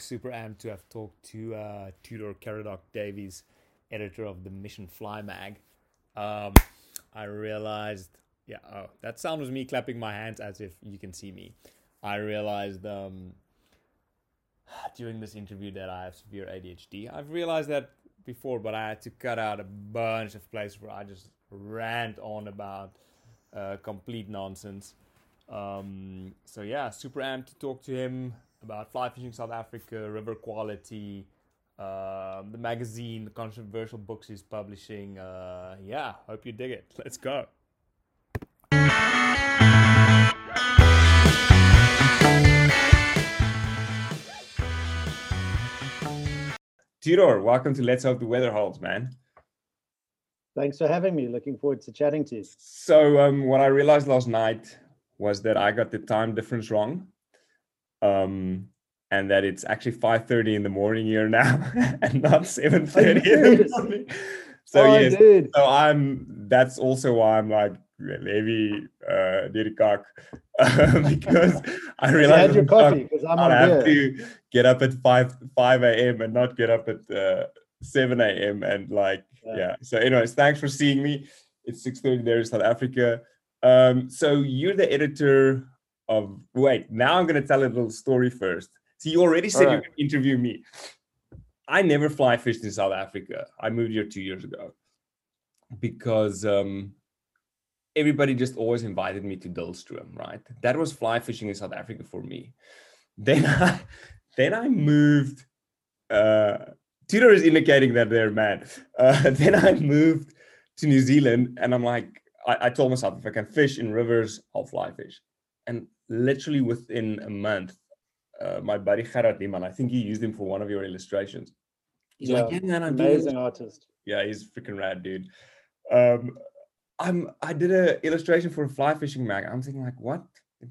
Super amped to have talked to uh, Tudor Caradoc Davies, editor of the Mission Fly mag. Um, I realized, yeah, oh, that sound was me clapping my hands as if you can see me. I realized um, during this interview that I have severe ADHD. I've realized that before, but I had to cut out a bunch of places where I just rant on about uh, complete nonsense. Um, so yeah, super amped to talk to him about fly fishing South Africa, river quality, uh, the magazine, the controversial books he's publishing. Uh, yeah, hope you dig it. Let's go. Tudor, welcome to Let's Hope the Weather Holds, man. Thanks for having me. Looking forward to chatting to you. So, um, what I realized last night was that I got the time difference wrong, um, and that it's actually five thirty in the morning here now, and not seven thirty in the morning. So oh, yes, dude. so I'm. That's also why I'm like Levi uh, Dirkak because I realized had your coffee because I'm I have to get up at five five a.m. and not get up at uh, seven a.m. and like yeah. yeah. So, anyways, thanks for seeing me. It's six thirty there in South Africa. Um, so you're the editor of. Wait, now I'm gonna tell a little story first. So you already said right. you could interview me. I never fly fished in South Africa. I moved here two years ago because um, everybody just always invited me to Dullstroom, right? That was fly fishing in South Africa for me. Then I, then I moved. Uh, Tudor is indicating that they're mad. Uh, then I moved to New Zealand, and I'm like, I, I told myself if I can fish in rivers, I'll fly fish. And literally within a month, uh, my buddy Gerard Liman, I think you used him for one of your illustrations. He's yeah, like, yeah, man, I'm amazing artist. Yeah, he's freaking rad, dude. Um, I'm I did an illustration for a fly fishing mag. I'm thinking like, what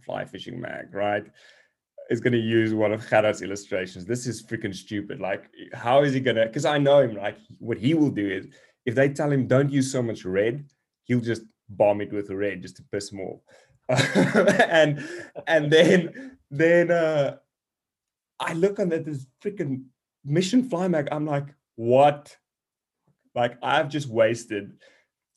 fly fishing mag, right? Is going to use one of Gerard's illustrations. This is freaking stupid. Like, how is he going to? Because I know him. Like, what he will do is, if they tell him don't use so much red, he'll just bomb it with red just to piss him off. and and then then uh I look on this freaking mission fly mag. I'm like, what? Like, I've just wasted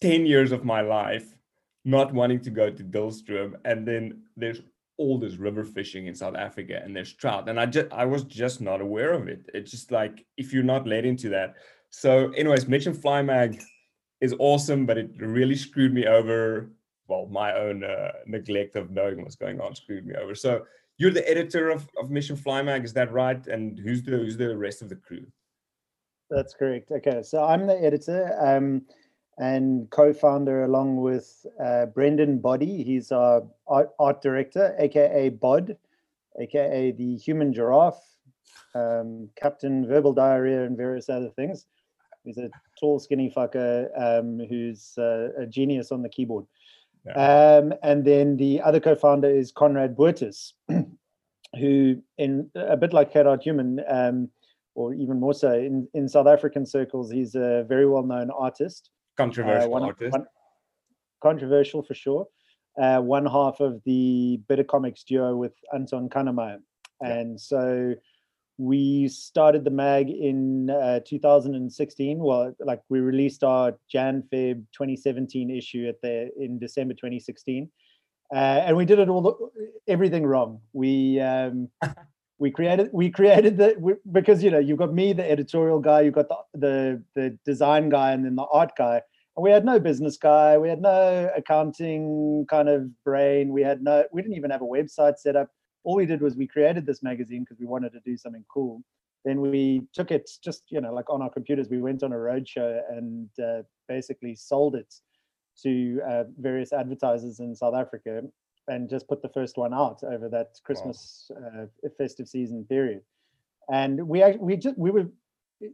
10 years of my life not wanting to go to Dullstroom. And then there's all this river fishing in South Africa and there's trout. And I just I was just not aware of it. It's just like if you're not led into that. So, anyways, Mission Fly Mag is awesome, but it really screwed me over. Well, my own uh, neglect of knowing what's going on screwed me over. So you're the editor of, of Mission Fly Mag, is that right? And who's the who's the rest of the crew? That's correct. Okay, so I'm the editor. Um, and co-founder along with uh, Brendan Body. He's our art, art, director, aka Bod, aka the human giraffe, um, Captain Verbal Diarrhea, and various other things. He's a tall, skinny fucker um, who's uh, a genius on the keyboard. Yeah. Um, and then the other co-founder is Conrad Botes, who, in a bit like Gerard Human, um, or even more so in, in South African circles, he's a very well-known artist Controversial uh, one, artist. One, controversial for sure. Uh, one half of the Bitterkomix duo with Anton Kannemeyer. And so we started the mag in uh, 2016. Well, like we released our Jan Feb 2017 issue at the in December 2016, uh, and we did it all the, everything wrong. We um, we created we created the we, because you know you've got me the editorial guy you've got the, the the design guy and then the art guy and we had no business guy we had no accounting kind of brain we had no we didn't even have a website set up all we did was we created this magazine because we wanted to do something cool then we took it just you know like on our computers we went on a roadshow and uh, basically sold it to uh, various advertisers in south africa and just put the first one out over that Christmas wow. uh, festive season period. And we we just we were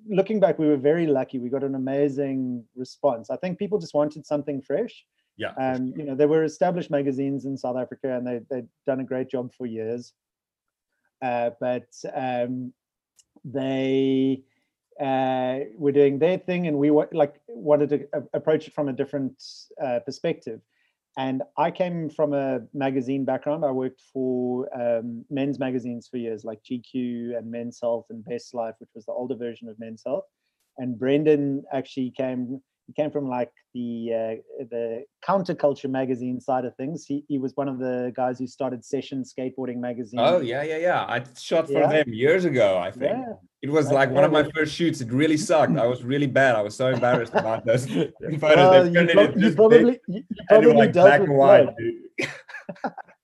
looking back, we were very lucky. We got an amazing response. I think people just wanted something fresh. Yeah. Um, sure. you know, there were established magazines in South Africa, and they they'd done a great job for years. Uh, but um, they uh, were doing their thing, and we were like wanted to approach it from a different uh, perspective and I came from a magazine background. I worked for um, men's magazines for years, like GQ and Men's Health and Best Life, which was the older version of Men's Health. And Brendan actually came he came from like the uh, the counterculture magazine side of things. He he was one of the guys who started Session Skateboarding magazine. Oh yeah, yeah, yeah. I shot for yeah. them years ago. I think yeah. it was like one of my first shoots. It really sucked. I was really bad. I was so embarrassed about those photos. Well, you, pro- you, probably you probably like dealt with white,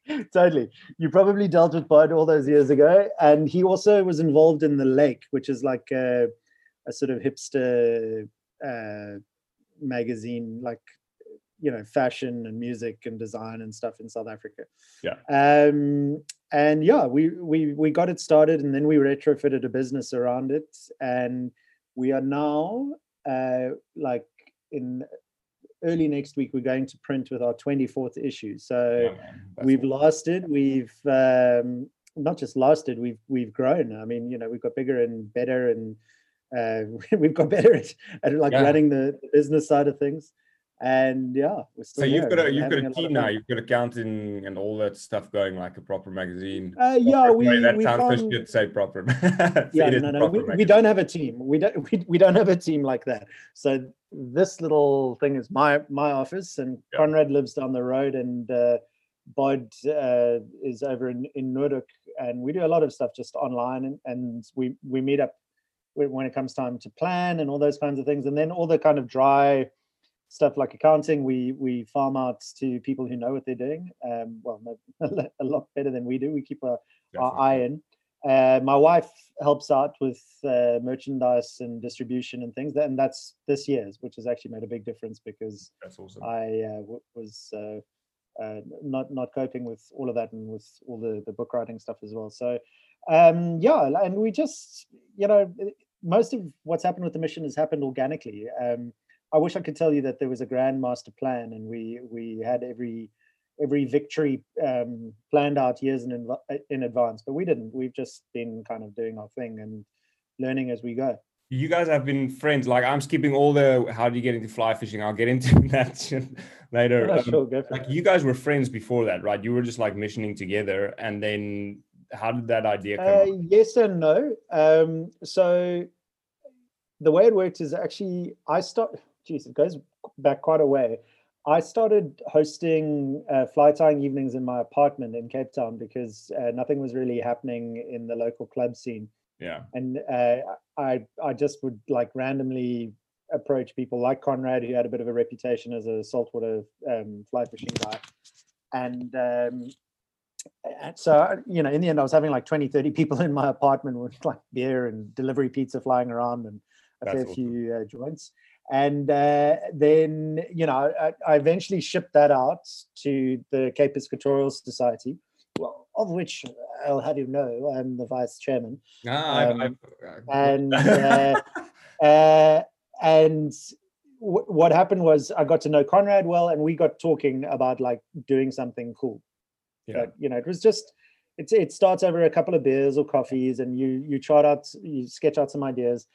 totally. You probably dealt with Bod all those years ago, and he also was involved in the Lake, which is like a, a sort of hipster. Uh, magazine like you know fashion and music and design and stuff in south africa. Yeah. Um and yeah we we we got it started and then we retrofitted a business around it. And we are now uh like in early next week we're going to print with our 24th issue. So yeah, we've cool. lasted we've um not just lasted we've we've grown. I mean you know we've got bigger and better and uh, we've got better at, at like yeah. running the, business side of things. And yeah so you've got a you've got a team now. you've got accounting and all that stuff going like a proper magazine. Uh, yeah we that we sounds found... good say proper. Yeah no no we, we, don't have a team. We don't we, we don't have a team like that. So this little thing is my my office and yeah. conrad lives down the road and uh Bod uh, is over in, in Noordhoek, and we do a lot of stuff just online, and, and we we meet up when it comes time to plan and all those kinds of things. And then all the kind of dry stuff like accounting we we farm out to people who know what they're doing um, well a lot better than we do. We keep our, our eye in. Uh, my wife helps out with uh, merchandise and distribution and things and that's this year's which has actually made a big difference because awesome. i uh, w- was uh, uh, not not coping with all of that and with all the the book writing stuff as well. So um yeah and we just you know most of what's happened with the mission has happened organically. Um, I wish I could tell you that there was a grand master plan and we we had every every victory um, planned out years in in advance, but we didn't. We've just been kind of doing our thing and learning as we go. You guys have been friends. Like I'm skipping all the how do you get into fly fishing? I'll get into that later. Um, sure, like you guys were friends before that, right? You were just like missioning together, and then how did that idea come? Uh, yes and no. Um, so the way it worked is actually I start. Geez, it goes back quite a way. I started hosting uh, fly tying evenings in my apartment in Cape Town because uh, nothing was really happening in the local club scene. Yeah, and uh, I I just would like randomly approach people like Conrad, who had a bit of a reputation as a saltwater um, fly fishing guy, and um, so you know in the end i was having like 20 30 people in my apartment with like beer and delivery pizza flying around and a That's fair awesome. few uh, joints. And uh, then you know I, I, eventually shipped that out to the cape piscatorial society well, of which i'll have you know i'm the vice chairman. Ah, um, I've, I've, and uh, uh, and w- what happened was i got to know conrad well and we got talking about like doing something cool yeah. But, you know, it was just it's it starts over a couple of beers or coffees, and you you chart out, you sketch out some ideas,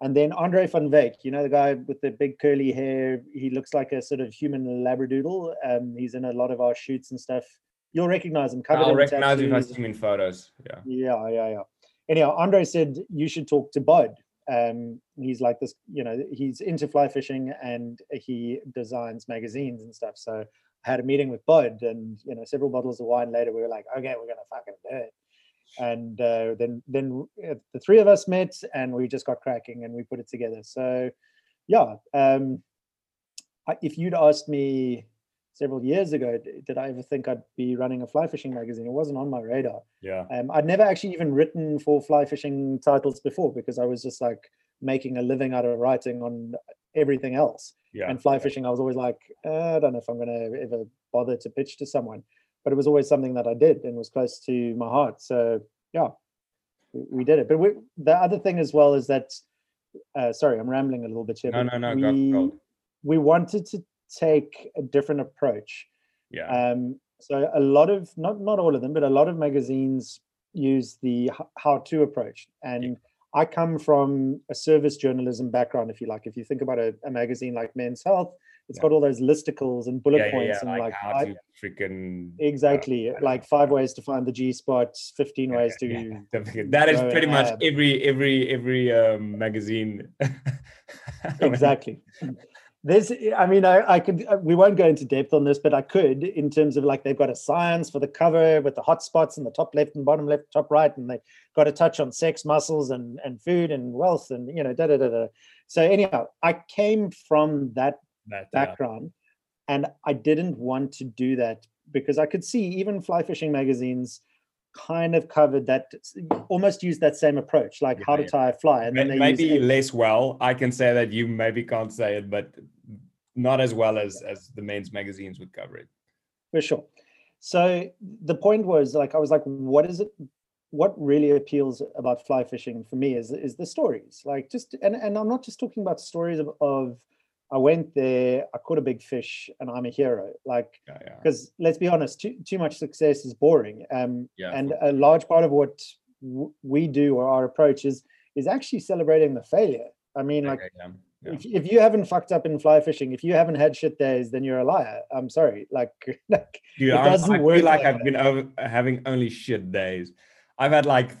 and then Andre van Wyk, you know, the guy with the big curly hair, he looks like a sort of human labradoodle. Um, he's in a lot of our shoots and stuff. You'll recognize him. Covered I'll recognize him if I see him in photos. Yeah. Yeah, yeah, yeah. Anyhow, Andre said you should talk to Bod. Um, he's like this, you know, he's into fly fishing and he designs magazines and stuff. So had a meeting with Bod, and you know, several bottles of wine later, we were like, okay, we're gonna fucking do it. And uh, then then uh, the three of us met, and we just got cracking, and we put it together. So, yeah, um, I, if you'd asked me several years ago, did I ever think I'd be running a fly fishing magazine? It wasn't on my radar. Yeah. Um, I'd never actually even written for fly fishing titles before because I was just like making a living out of writing on everything else. Yeah. And fly fishing, I was always like, uh, I don't know if I'm going to ever bother to pitch to someone, but it was always something that I did and was close to my heart. So yeah, we, did it. But we, the other thing as well is that, uh, sorry, I'm rambling a little bit here. No, no, no. We, go, go. we wanted to take a different approach. Yeah. Um, so a lot of not not all of them, but a lot of magazines use the how to approach, and yeah. I come from a service journalism background, if you like. If you think about a, a magazine like Men's Health, it's yeah. got all those listicles and bullet yeah, points yeah, and like, how to freaking exactly uh, like five ways to find the G spot, fifteen ways to. That is pretty much every every every um, magazine. exactly there's i mean I, I could uh, we won't go into depth on this but i could in terms of like they've got a science for the cover with the hot spots in the top left and bottom left top right and they got a touch on sex muscles and and food and wealth and you know da da da da so anyhow i came from that, that background yeah. and i didn't want to do that because i could see even fly fishing magazines kind of covered that almost used that same approach like yeah, how to tie a fly and then they maybe less well. I can say that you maybe can't say it but not as well as as the men's magazines would cover it. For sure. So the point was like i was like what is it what really appeals about fly fishing for me is is the stories. Like just and, and i'm not just talking about stories of, of I went there, I caught a big fish, and I'm a hero. Like, because yeah, yeah. let's be honest, too, too much success is boring. Um, yeah, and a large part of what w- we do or our approach is is actually celebrating the failure. I mean, like, yeah. if, if you haven't fucked up in fly fishing, if you haven't had shit days, then you're a liar. I'm sorry. Like, like Dude, it doesn't I work. like, like I've been over, having only shit days. I've had like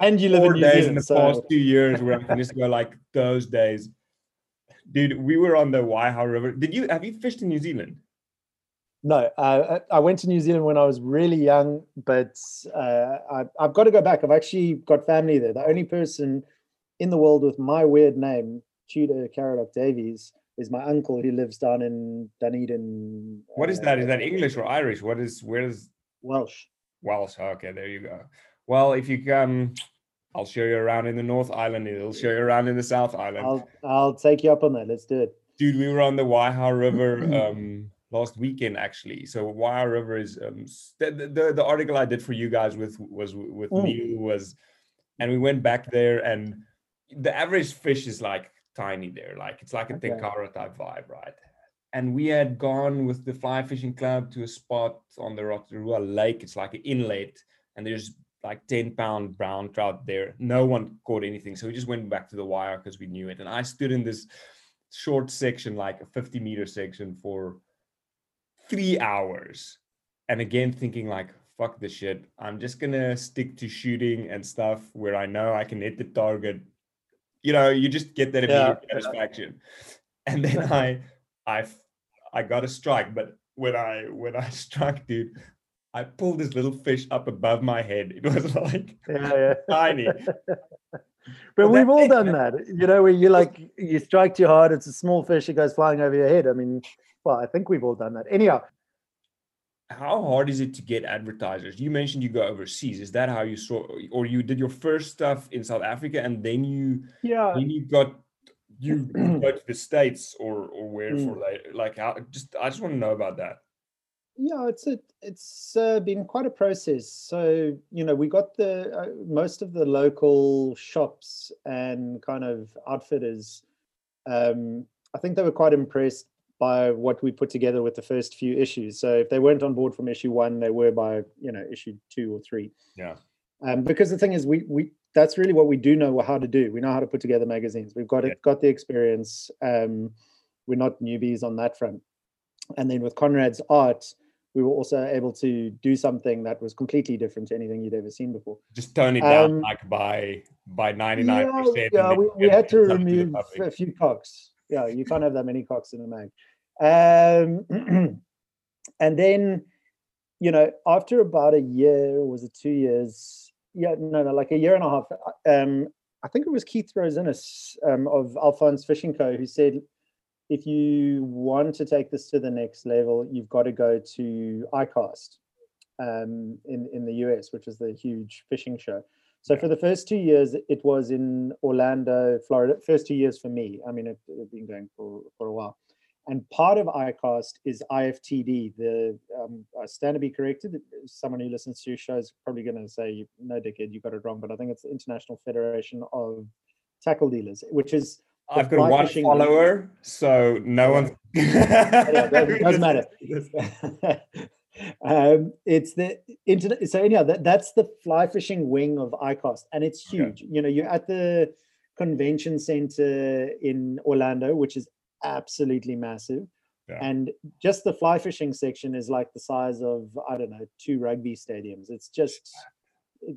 and you live four in days Zealand, in the so. past two years where I can just go like those days dude, we were on the Waiha River. Did you have you fished in New Zealand? No, uh, I went to New Zealand when I was really young, but uh, I, have got to go back. I've actually got family there. The only person in the world with my weird name, Tudor Caradoc Davies, is my uncle who lives down in Dunedin. What is that? Is that English or Irish? What is where is Welsh? Welsh. Okay, there you go. Well, if you come I'll show you around in the North Island. He'll show you around in the South Island. I'll I'll take you up on that. Let's do it. Dude, we were on the Waiha River um, last weekend actually. So Waiha River is um, the, the, the article I did for you guys with was with mm. Neil was, and we went back there and the average fish is like tiny there, like it's like a okay. Tenkara type vibe, right? And we had gone with the fly fishing club to a spot on the Rotorua Lake. It's like an inlet, and there's like 10 pound brown trout there. No one caught anything. So we just went back to the wire because we knew it. And I stood in this short section, like a 50 meter section for three hours. And again, thinking like, fuck this shit. I'm just gonna stick to shooting and stuff where I know I can hit the target. You know, you just get that immediate yeah. satisfaction. And then I I I got a strike, but when I when I struck, dude, I pulled this little fish up above my head. It was like yeah, yeah. tiny. but we've all done that, you know, where you like you strike too hard, it's a small fish, it goes flying over your head. I mean, well, I think we've all done that. Anyhow, how hard is it to get advertisers? You mentioned you go overseas. Is that how you saw, or you did your first stuff in South Africa and then you, yeah, then you got you go to the states or or where mm. for later? Like, how? Just I just want to know about that yeah it's a, it's uh, been quite a process. So you know we got the uh, most of the local shops and kind of outfitters um, i think they were quite impressed by what we put together with the first few issues. So if they weren't on board from issue one they were by you know issue two or three. Yeah. Um, because the thing is we we that's really what we do know how to do. We know how to put together magazines. We've got it got the experience. Um, we're not newbies on that front. And then with conrad's art we were also able to do something that was completely different to anything you'd ever seen before. Just tone it down um, like by by ninety nine percent. Yeah, we, we had to remove to a few cocks. Yeah, you can't have that many cocks in a mag. Um, and then, you know, after about a year, or was it two years? Yeah, no, no, like a year and a half. Um, I think it was Keith Rose-Innes um, of Alphonse Fishing Co. who said, if you want to take this to the next level, you've got to go to ICAST um, in in the US, which is the huge fishing show. So for the first two years, it was in Orlando, Florida. First two years for me. I mean, it had been going for for a while. And part of ICAST is IFTD. The um, I stand to be corrected. Someone who listens to your show is probably going to say, "No, dickhead, you got it wrong." But I think it's the International Federation of Tackle Dealers, which is I've got one follower, so no one. doesn't matter. um, it's the internet. So anyhow, that, that's the fly fishing wing of ICAST, and it's huge. Okay. You know, you're at the convention center in Orlando, which is absolutely massive. Yeah. And just the fly fishing section is like the size of I don't know two rugby stadiums. It's just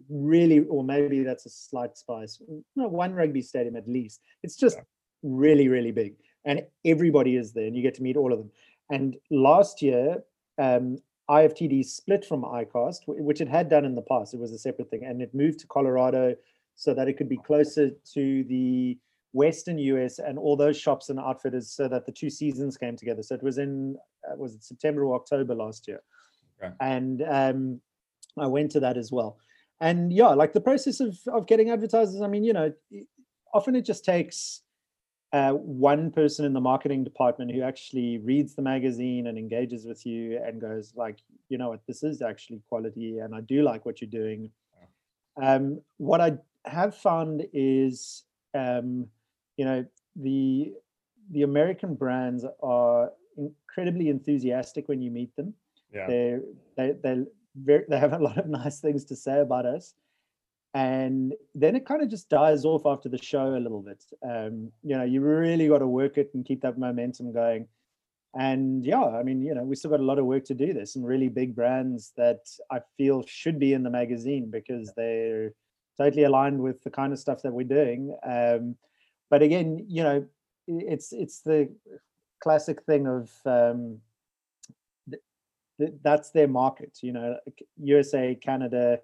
really, or maybe that's a slight spice. No, one rugby stadium at least. It's just yeah. Really, really big, and everybody is there, and you get to meet all of them. And last year, um, IFTD split from ICAST, which it had done in the past. It was a separate thing, and it moved to Colorado so that it could be closer to the Western US and all those shops and outfitters, so that the two seasons came together. So it was in uh, was it September or October last year, okay. and um, I went to that as well. And yeah, like the process of of getting advertisers. I mean, you know, often it just takes uh, one person in the marketing department who actually reads the magazine and engages with you and goes like you know what? This is actually quality and i do like what you're doing. Um, what i have found is um, you know the the american brands are incredibly enthusiastic when you meet them. Yeah. they're they, they very, they have a lot of nice things to say about us and then it kind of just dies off after the show a little bit. Um, you know, you really got to work it and keep that momentum going. And yeah, I mean, you know, we still got a lot of work to do. There's some really big brands that I feel should be in the magazine because they're totally aligned with the kind of stuff that we're doing. Um, but again, you know, it's it's the classic thing of um, th- th- that's their market. You know, USA, Canada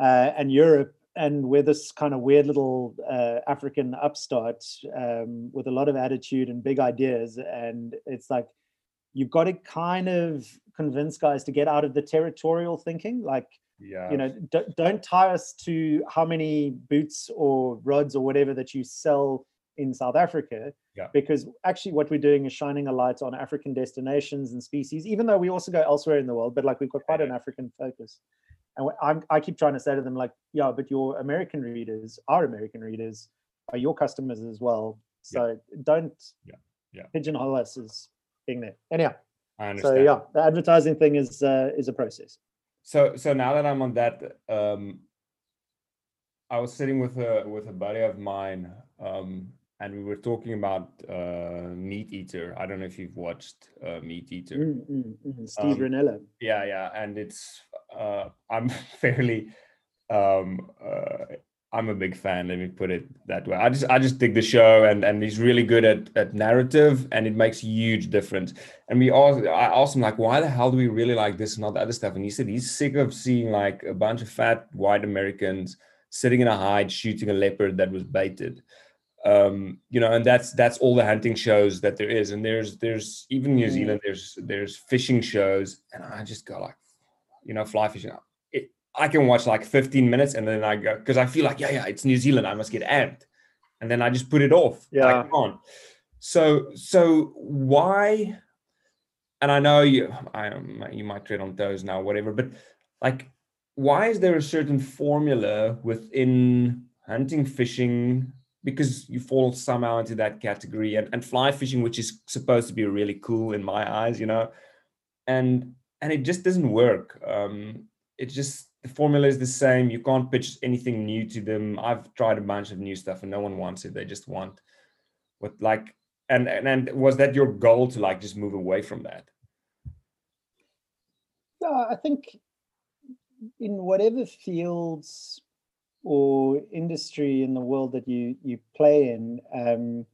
uh, and Europe, and we're this kind of weird little uh, African upstart um, with a lot of attitude and big ideas. And it's like you've got to kind of convince guys to get out of the territorial thinking, like. Yeah. You know, don't, don't tie us to how many boots or rods or whatever that you sell in South Africa. Yeah. Because actually, what we're doing is shining a light on African destinations and species, even though we also go elsewhere in the world, but like we've got quite an African focus. And I'm, I keep trying to say to them, like, yeah, but your American readers, our American readers, are your customers as well. So yeah. don't yeah. Yeah. pigeonhole us as being there. Anyhow, I understand. So yeah, the advertising thing is uh, is a process. So so now that I'm on that, um, I was sitting with a with a buddy of mine, um, and we were talking about uh, Meat Eater. I don't know if you've watched uh, Meat Eater. Mm, mm, mm. Steve um, Rinella. Yeah, yeah, and it's uh, I'm fairly um, uh, I'm a big fan. Let me put it that way. I just I just dig the show, and and he's really good at at narrative, and it makes huge difference. And we all I asked him like, why the hell do we really like this and not the other stuff? And he said he's sick of seeing like a bunch of fat white Americans sitting in a hide shooting a leopard that was baited. Um, you know, and that's that's all the hunting shows that there is. And there's there's even New mm. Zealand there's there's fishing shows, and I just go like, you know, fly fishing. It, I can watch like 15 minutes and then I go because I feel like, yeah, yeah, it's New Zealand. I must get amped, and then I just put it off. Yeah. Like, on. So so why? And I know you, I you might tread on toes now, whatever. But like, why is there a certain formula within hunting, fishing? Because you fall somehow into that category, and, and fly fishing, which is supposed to be really cool in my eyes, you know, and and it just doesn't work. Um, it just the formula is the same. You can't pitch anything new to them. I've tried a bunch of new stuff and no one wants it. They just want what like and and, and was that your goal to like just move away from that? Yeah, I think in whatever fields or industry in the world that you you play in, um,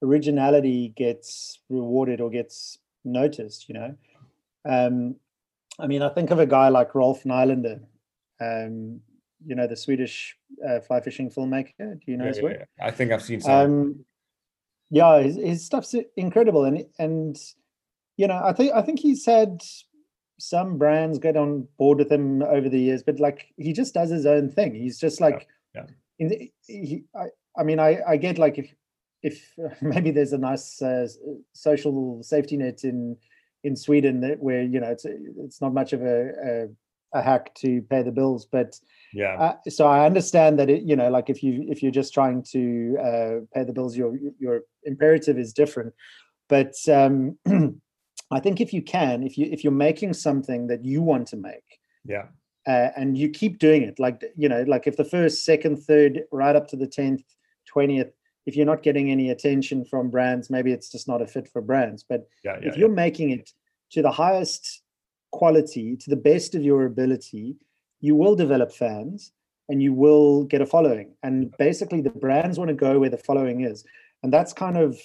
originality gets rewarded or gets noticed. You know, um, I mean, I think of a guy like Rolf Nylinder, um, you know, the Swedish uh, fly fishing filmmaker. Do you know yeah, his work? Yeah, I think I've seen some. Um, yeah, his, his stuff's incredible, and and you know, I think I think he's had some brands get on board with him over the years, but like he just does his own thing. He's just like, yeah, yeah. In, he, I, I mean, I I get like if if maybe there's a nice uh, social safety net in in Sweden that where you know it's it's not much of a, a, a hack to pay the bills, but yeah. Uh, so I understand that it you know like if you if you're just trying to uh, pay the bills, your your imperative is different. But um, I think if you can, if you if you're making something that you want to make, yeah, uh, and you keep doing it, like you know, like if the first, second, third, right up to the tenth, twentieth, if you're not getting any attention from brands, maybe it's just not a fit for brands. But yeah, yeah if you're yeah. making it to the highest quality, to the best of your ability, you will develop fans and you will get a following. And basically, the brands want to go where the following is, and that's kind of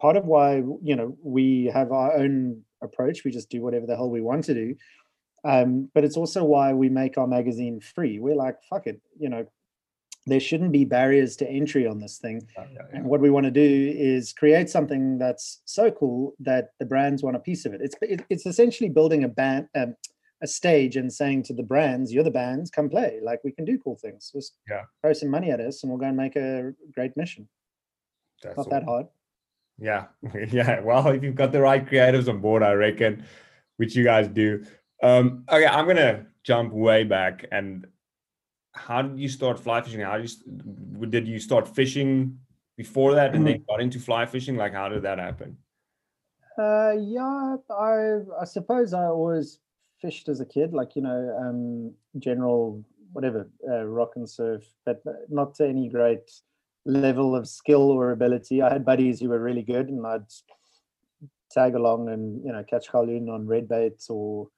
part of why you know we have our own approach. We just do whatever the hell we want to do. Um, but it's also why we make our magazine free. We're like, fuck it, you know, there shouldn't be barriers to entry on this thing. Yeah, yeah, And what we want to do is create something that's so cool that the brands want a piece of it. It's it, it's essentially building a band, um, a stage, and saying to the brands, "You're the bands, come play. Like we can do cool things. Just Yeah. throw some money at us, and we'll go and make a great mission. That's Not that hard." Yeah, yeah. Well, if you've got the right creatives on board, I reckon, which you guys do. Um, okay, I'm gonna jump way back. And how did you start fly fishing? How did you did you start fishing before that, and then got into fly fishing? Like, how did that happen? Uh, yeah, I I suppose I always fished as a kid, like you know, um, general whatever uh, rock and surf, but not to any great level of skill or ability. I had buddies who were really good, and I'd tag along and you know catch galjoen on red baits or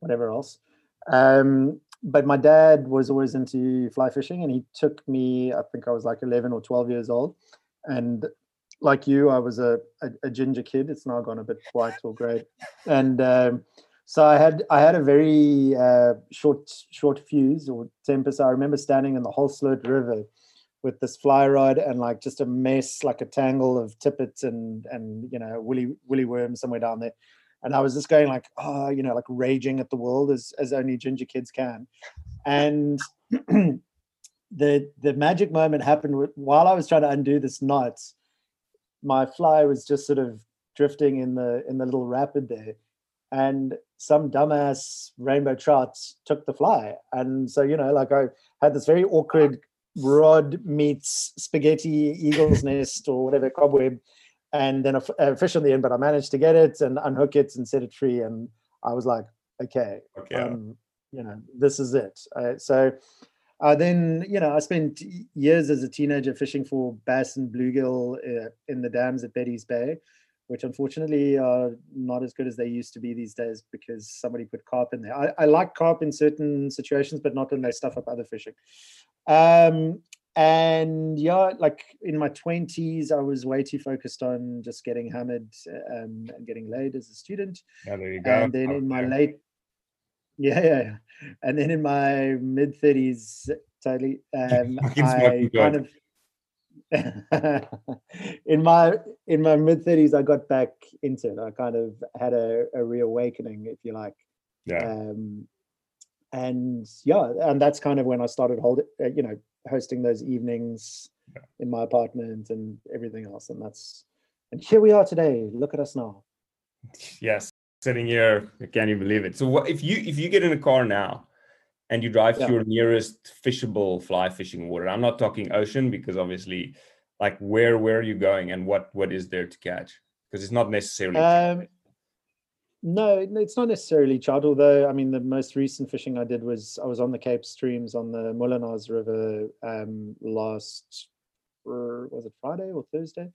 whatever else. Um, but my dad was always into fly fishing, and he took me. I think I was like eleven or twelve years old, and like you, I was a, a, a ginger kid. It's now gone a bit white or grey, and um, so I had I had a very uh, short short fuse or temper. So I remember standing in the Holsloot River with this fly rod and like just a mess, like a tangle of tippets and and you know woolly woolly worms somewhere down there. And I was just going like, oh, you know, like raging at the world as as only ginger kids can. And the the magic moment happened while I was trying to undo this knot. My fly was just sort of drifting in the in the little rapid there, and some dumbass rainbow trout took the fly. And so you know, like I had this very awkward rod meets spaghetti eagle's nest or whatever cobweb and then a, a, fish on the end but i managed to get it and unhook it and set it free and i was like okay, Okay. um, you know this is it. Uh, so uh, then you know i spent years as a teenager fishing for bass and bluegill uh, in the dams at betty's bay which unfortunately are not as good as they used to be these days because somebody put carp in there. I, I like carp in certain situations but not when they stuff up other fishing. Um and yeah like in my 20s i was way too focused on just getting hammered um, and getting laid as a student yeah, there you go. and then Out in my late yeah, yeah yeah. and then in my mid 30s totally um i kind of in my in my mid 30s i got back into it i kind of had a, a reawakening if you like Yeah. um and yeah and that's kind of when i started holding uh, you know hosting those evenings Yeah. in my apartment and everything else and that's and here we are today look at us now yes sitting here i can't even believe it so what if you if you get in a car now and you drive Yeah. to your nearest fishable fly fishing water i'm not talking ocean because obviously like where where are you going and what what is there to catch because it's not necessarily um no it's not necessarily child although i mean the most recent fishing i did was i was on the cape streams on the Molenaars river um last was it friday or thursday?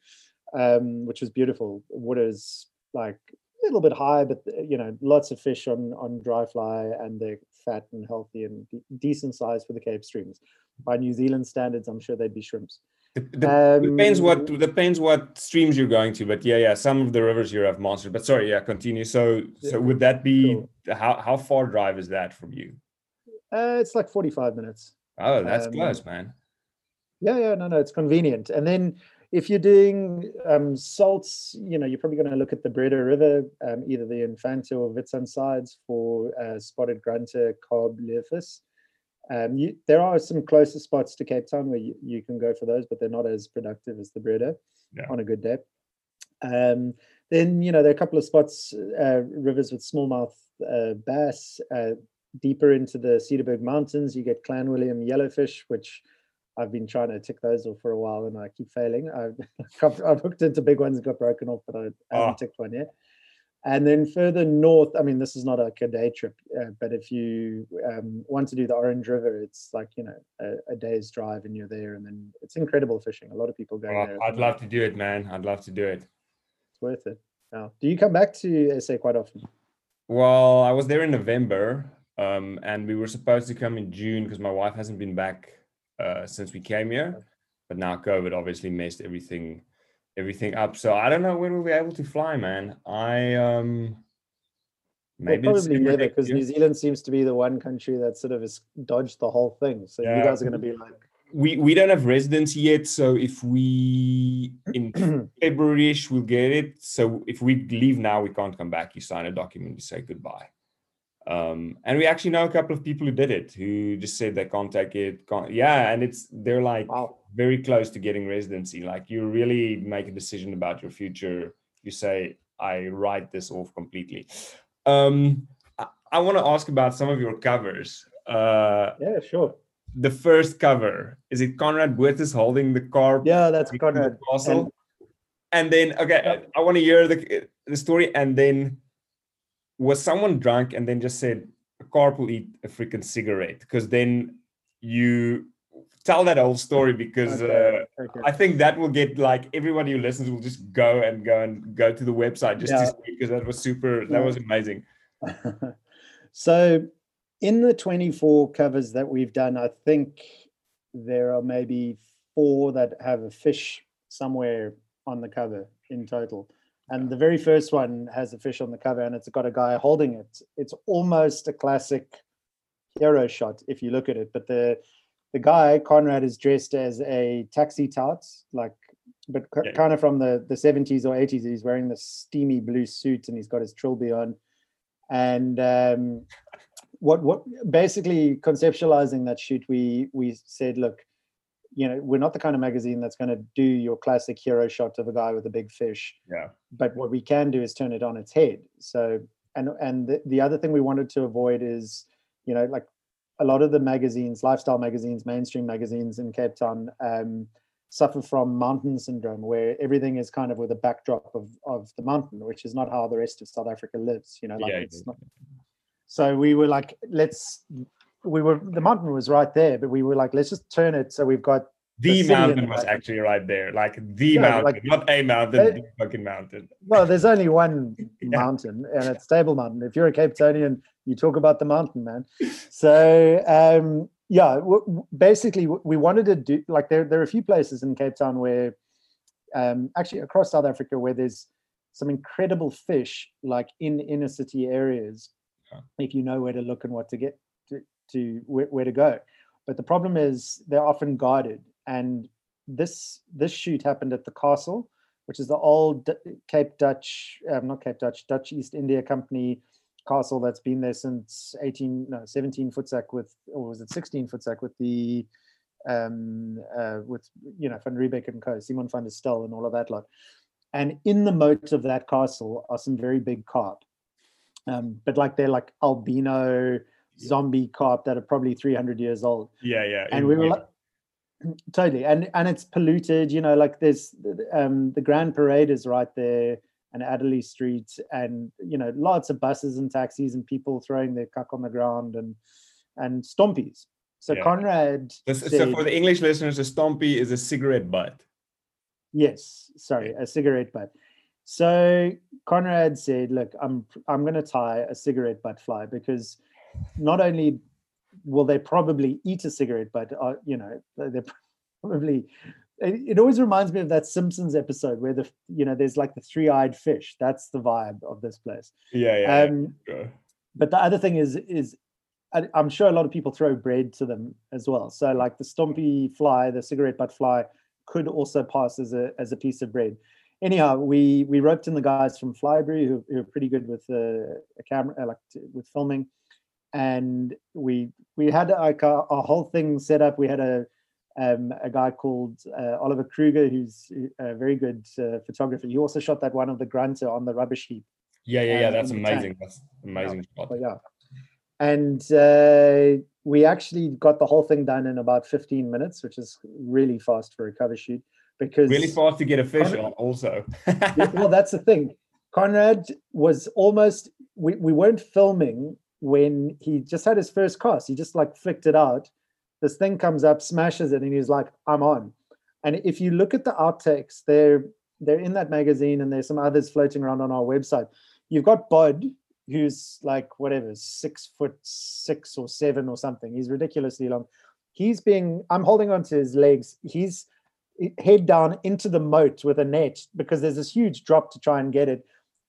Um which was beautiful. Water's like a little bit high but you know lots of fish on on dry fly and they're fat and healthy and de- decent size for the cape streams. By new zealand standards i'm sure they'd be shrimps Dep- dep- depends what Um, depends what streams you're going to but yeah yeah some of the rivers here have monsters but sorry yeah continue so so would that be cool. how how far drive is that from you uh, it's like 45 minutes oh that's Um, close man Yeah, yeah, no, no, it's convenient. And then if you're doing um, salts, you know, you're probably going to look at the Breede River, um, either the Infanta or Witsand sides for uh, spotted grunter, cob, learfish. Um, you, there are some closer spots to Cape Town where you, you can go for those, but they're not as productive as the Breede Yeah. on a good day. Um, then, you know, there are a couple of spots, uh, rivers with smallmouth uh, bass. Uh, deeper into the Cederberg Mountains, you get Clanwilliam yellowfish, which I've been trying to tick those off for a while and I keep failing. I've, I've, hooked into big ones and got broken off, but I, I haven't Oh. ticked one yet. And then further north, I mean, this is not like a day trip, uh, but if you um, want to do the Orange River, it's like, you know, a, a, day's drive and you're there. And then it's incredible fishing. A lot of people go oh, there. I'd love to do it, man. I'd love to do it. It's worth it. Now, do you come back to SA quite often? Well, I was there in November um, and we were supposed to come in June because my wife hasn't been back uh, since we came here. But now COVID obviously messed everything everything up. So I don't know when we'll be able to fly, man. I um maybe well, probably never because New Zealand seems to be the one country that sort of has dodged the whole thing. So yeah. you guys are going to be like we we don't have residency yet. So if we in February-ish we'll get it. So if we leave now, we can't come back. You sign a document to say goodbye. Um, and we actually know a couple of people who did it who just said they can't take it. Can't, yeah, and it's they're like wow very close to getting residency. Like you really make a decision about your future. You say, I write this off completely. Um, I, I want to ask about some of your covers. Uh, yeah, sure. The first cover is it Conrad Botes holding the car? Yeah, that's Conrad. And, and then okay, yeah. I, I want to hear the the story. And then was someone drunk and then just said a carp will eat a freaking cigarette? Because then you tell that whole story because okay. Uh, okay. I think that will get like everybody who listens will just go and go and go to the website just yeah. to see because that was super. That was amazing. so, in the 24 covers that we've done, I think there are maybe four that have a fish somewhere on the cover in total. And the very first one has a fish on the cover and it's got a guy holding it. It's almost a classic hero shot if you look at it, but the the guy Conrad is dressed as a taxi tout, like, but yeah. kind of from the the seventies or eighties. He's wearing this steamy blue suit and he's got his trilby on, and um, what what basically conceptualizing that shoot, we we said, look, you know, we're not the kind of magazine that's going to do your classic hero shot of a guy with a big fish. Yeah. But what we can do is turn it on its head. So, and and the, the other thing we wanted to avoid is, you know, like a lot of the magazines, lifestyle magazines, mainstream magazines in Cape Town, um, suffer from mountain syndrome, where everything is kind of with a backdrop of of the mountain, which is not how the rest of South Africa lives. You know, like yeah, it's not. So we were like, let's. We were the mountain was right there, but we were like, let's just turn it so we've got the, mountain was actually right there, like the yeah, mountain, like, not a mountain, they, the fucking mountain. Well, there's only one yeah. mountain, and it's Table Mountain. If you're a Cape Townian, you talk about the mountain, man. So um, yeah, w- basically, we wanted to do like there. There are a few places in Cape Town where, um, actually across South Africa, where there's some incredible fish, like in inner city areas, yeah. if you know where to look and what to get to, to where, where to go. But the problem is they're often guarded and this this shoot happened at the castle, which is the old Cape Dutch, um, not Cape Dutch, Dutch East India Company castle that's been there since 18, no, 17 Voetzack with, or was it 16 Voetzack with the, um, uh, with, you know, Van Riebeeck and Co, Simon van der Stel and all of that lot. And in the moat of that castle are some very big carp. Um, but like they're like albino zombie carp that are probably 300 years old. Yeah, yeah. And we were like, totally. And and it's polluted you know like there's um the grand parade is right there and Adderley Street and you know lots of buses and taxis and people throwing their cuck on the ground and and stompies. So yeah. conrad said, so for the english listeners a stompy is a cigarette butt. Yes sorry a cigarette butt. So conrad said look i'm i'm going to tie a cigarette butt fly because not only will they probably eat a cigarette, but uh, you know they're probably. It, always reminds me of that Simpsons episode where the you know there's like the three-eyed fish. That's the vibe of this place. Yeah, yeah. Um, yeah. But the other thing is is I'm sure a lot of people throw bread to them as well. So like the stompy fly, the cigarette butt fly, could also pass as a as a piece of bread. Anyhow, we we roped in the guys from Flybrew who, who are pretty good with uh, a camera, uh, like with filming and we we had like a, a, whole thing set up. We had a um, a guy called uh, Oliver Kruger, who's a very good uh, photographer. He also shot that one of the grunter on the rubbish heap. Yeah, yeah, yeah. Um, that's amazing. That's amazing yeah. shot. yeah, and uh, we actually got the whole thing done in about 15 minutes, which is really fast for a cover shoot. Because really fast to get a fish on, also. well, that's the thing. Conrad was almost we, we weren't filming when he just had his first cast. He just like flicked it out. This thing comes up, smashes it, and he's like, I'm on. And if you look at the outtakes, they're they're in that magazine and there's some others floating around on our website. You've got Bod, who's like whatever, six foot six or seven or something. He's ridiculously long. He's being, I'm holding onto his legs. He's head down into the moat with a net because there's this huge drop to try and get it.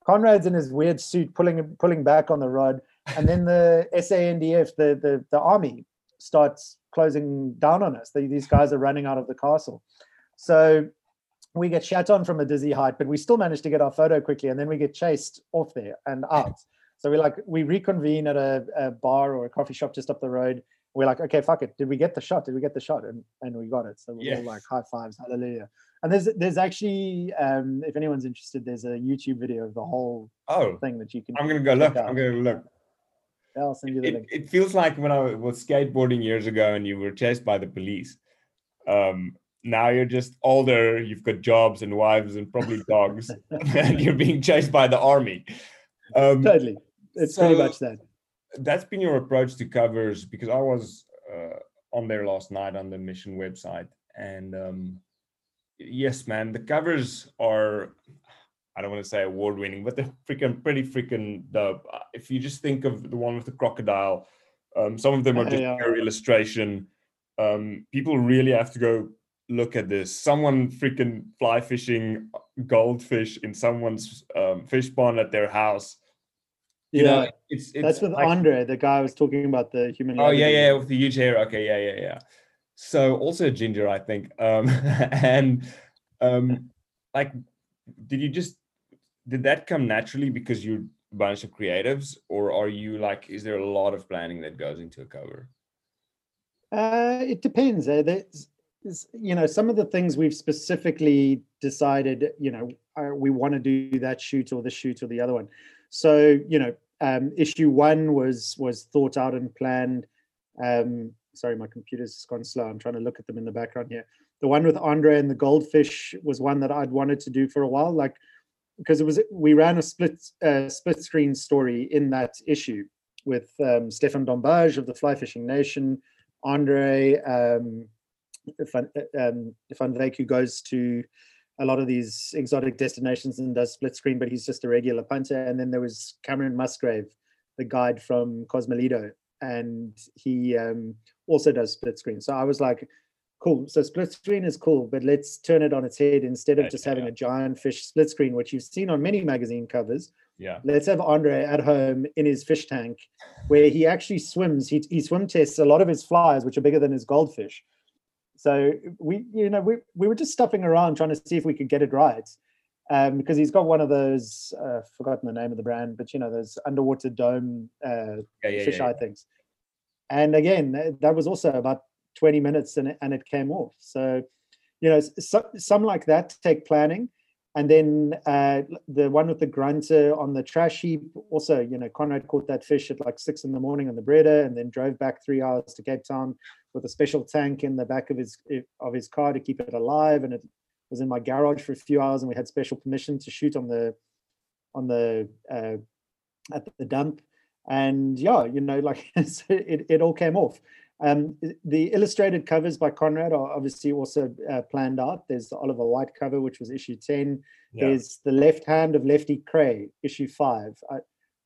Conrad's in his weird suit pulling pulling back on the rod, and then the SANDF, the the, the army, starts closing down on us. these guys are running out of the castle, so we get shot on from a dizzy height, but we still manage to get our photo quickly, and then we get chased off there and out. So we like we reconvene at a, a bar or a coffee shop just up the road. We're like, okay, fuck it. Did we get the shot? Did we get the shot? And and we got it. So we're yeah. all like high fives, hallelujah. And there's there's actually um, if anyone's interested, there's a YouTube video of the whole oh thing that you can. I'm gonna go look. Out. I'm gonna look. I'll send you the it, link. It feels like when I was skateboarding years ago and you were chased by the police. Um, now you're just older, you've got jobs and wives and probably dogs, and you're being chased by the army. Um, totally, it's so pretty much that. That's been your approach to covers because I was uh, on there last night on the mission website, and um, yes, man, the covers are. I don't want to say award winning, but they're freaking pretty freaking dope. Uh, if you just think of the one with the crocodile, um, some of them are just yeah. pure illustration. Um, people really have to go look at this. Someone freaking fly fishing goldfish in someone's um, fish pond at their house. You yeah, know, it's, it's that's with like, Andre, the guy I was talking about the human. Oh yeah, yeah, with the huge hair. Okay, yeah, yeah, yeah. So also ginger, I think. Um, and um, like, did you just did that come naturally because you're a bunch of creatives, or are you like, is there a lot of planning that goes into a cover? Uh, it depends. Uh, there's you know some of the things we've specifically decided you know we want to do that shoot or the shoot or the other one. So you know um, issue one was was thought out and planned. Um, sorry my computer's gone slow. I'm trying to look at them in the background here. The one with andre and the goldfish was one that i'd wanted to do for a while. Like because it was we ran a split uh, split screen story in that issue with um, stefan dombage of the fly fishing nation andre um, Van, um, Wyk, who goes to a lot of these exotic destinations and does split screen, but he's just a regular punter. And then there was Cameron Musgrave, the guide from Cosmoledo, and he um, also does split screen. So I was like, cool. So split screen is cool, but let's turn it on its head instead of just having yeah. a giant fish split screen, which you've seen on many magazine covers. Yeah. Let's have Andre at home in his fish tank where he actually swims. He, he swim tests a lot of his flies, which are bigger than his goldfish. So we, you know, we, we were just stuffing around trying to see if we could get it right. Um, because he's got one of those, uh, forgotten the name of the brand, but you know, those underwater dome uh, yeah, yeah, fish eye things. And again, that was also about 20 minutes and it, and it came off. So, you know, so, some like that take planning. And then uh, the one with the grunter on the trash heap, also, you know, Conrad caught that fish at like six in the morning on the Breede and then drove back three hours to Cape Town with a special tank in the back of his of his car to keep it alive. And it was in my garage for a few hours, and we had special permission to shoot on the on the uh, at the dump. And yeah, you know, like it, it all came off. Um, the illustrated covers by Conrad are obviously also uh, planned out. There's the Oliver White cover, which was issue 10. Yeah. There's the left hand of Lefty Kreh, issue five. I,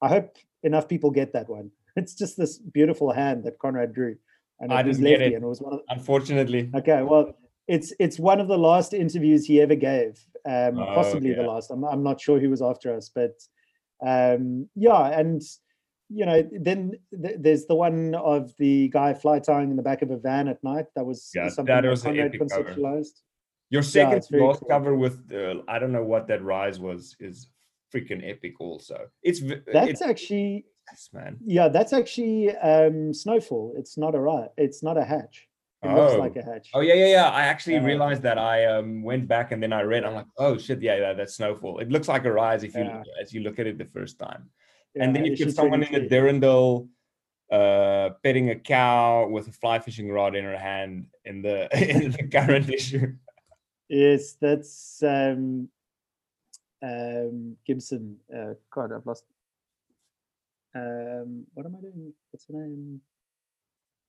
I hope enough people get that one. It's just this beautiful hand that Conrad drew. And I didn't get it. And it was one of the, Unfortunately. Okay, well, it's it's one of the last interviews he ever gave, um, oh, possibly the last. I'm, I'm not sure who was after us, but um, yeah, and you know, then th- there's the one of the guy fly tying in the back of a van at night. That was yeah, something that was Conrad conceptualized. Your second yeah, cool. cover with uh, I don't know what that rise was is freaking epic. Also, it's that's it's, actually yes, man. Yeah, that's actually um, snowfall. It's not a right. It's not a hatch. It oh. looks like a hatch. Oh yeah, yeah, yeah. I actually uh, realized that. I um, went back and then I read. I'm like, oh shit, yeah, yeah, that's snowfall. It looks like a rise if you yeah. as you look at it the first time. Yeah, and then you get someone in a dirndl uh, petting a cow with a fly fishing rod in her hand in the in the current issue. Yes, that's um, um, Gibson. Uh, God, I've lost. Um, what am I doing? What's her name?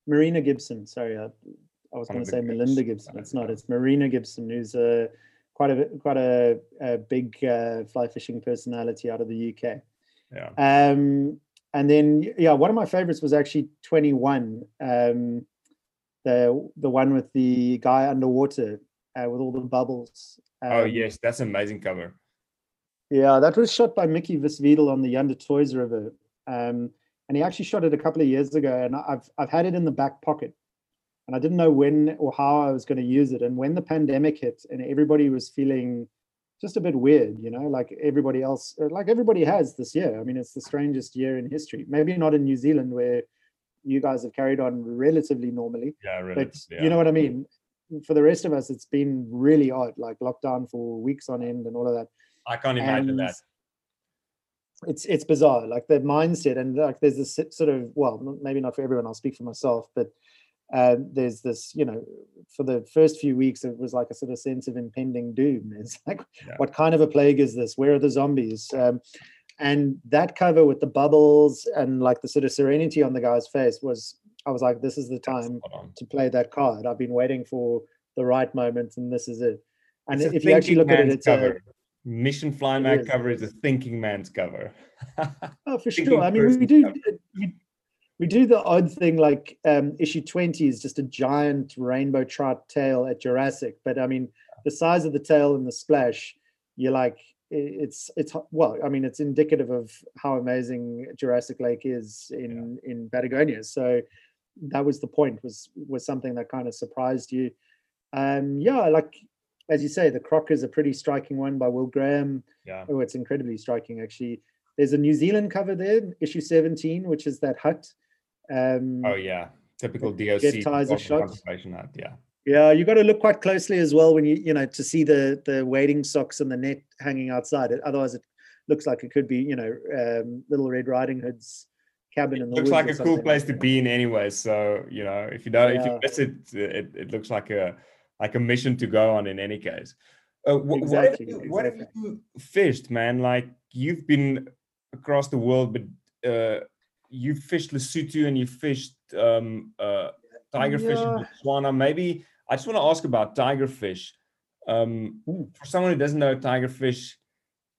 Marina Gibson. Sorry, I, I was going to say Melinda Gibson. It's not. It's Marina Gibson, who's a quite a quite a, a big uh, fly fishing personality out of the UK. Yeah. Um, and then yeah, one of my favorites was actually 21. Um, the the one with the guy underwater uh, with all the bubbles. Um, oh yes, that's an amazing cover. Yeah, that was shot by Mickey Wiswedel on the Yonder Toys River. Um, and he actually shot it a couple of years ago, and I've I've had it in the back pocket, and I didn't know when or how I was going to use it. And when the pandemic hit, and everybody was feeling just a bit weird, you know, like everybody else, uh, like everybody has this year. I mean, it's the strangest year in history. Maybe not in New Zealand where you guys have carried on relatively normally. Yeah, really. But you know what I mean? For the rest of us, it's been really odd, like lockdown for weeks on end and all of that. I can't imagine And that. It's it's bizarre, like the mindset, and like there's this sort of well, maybe not for everyone. I'll speak for myself, but um, there's this, you know, for the first few weeks, it was like a sort of sense of impending doom. It's like, Yeah. what kind of a plague is this? Where are the zombies? Um, and that cover with the bubbles and like the sort of serenity on the guy's face was, I was like, this is the time to play that card. I've been waiting for the right moment, and this is it. And It's if you actually look at it, it's a, cover. Mission Fly It cover is a thinking man's cover. Oh, for thinking sure. I mean, we do cover. we, we do the odd thing like um, issue twenty is just a giant rainbow trout tail at Jurassic, but I mean, the size of the tail and the splash, you're like, it's it's well, I mean, it's indicative of how amazing Jurassic Lake is in in Patagonia. So that was the point. Was was something that kind of surprised you. Um, yeah, like as you say, the croc is a pretty striking one by Will Graham. yeah. Oh, it's incredibly striking, actually. There's a New Zealand cover there, issue 17, which is that hut. Um, Oh yeah. Typical DOC. Jet ties are Department shot. Conservation Hut, Yeah. Yeah, you got to look quite closely as well when you, you know, to see the the wading socks and the net hanging outside. It, otherwise, it looks like it could be, you know, um, Little Red Riding Hood's cabin in the looks woods like a cool place to be in anyway. So you know, if you don't, if you miss it, it, it looks like a like a mission to go on in any case. Uh, wh- what, have Exactly, you, what have you fished, man? Like you've been across the world, but uh, you fished Lesotho and you fished um, uh, tiger fish in Botswana. Maybe I just want to ask about tiger fish. Um, for someone who doesn't know tiger fish,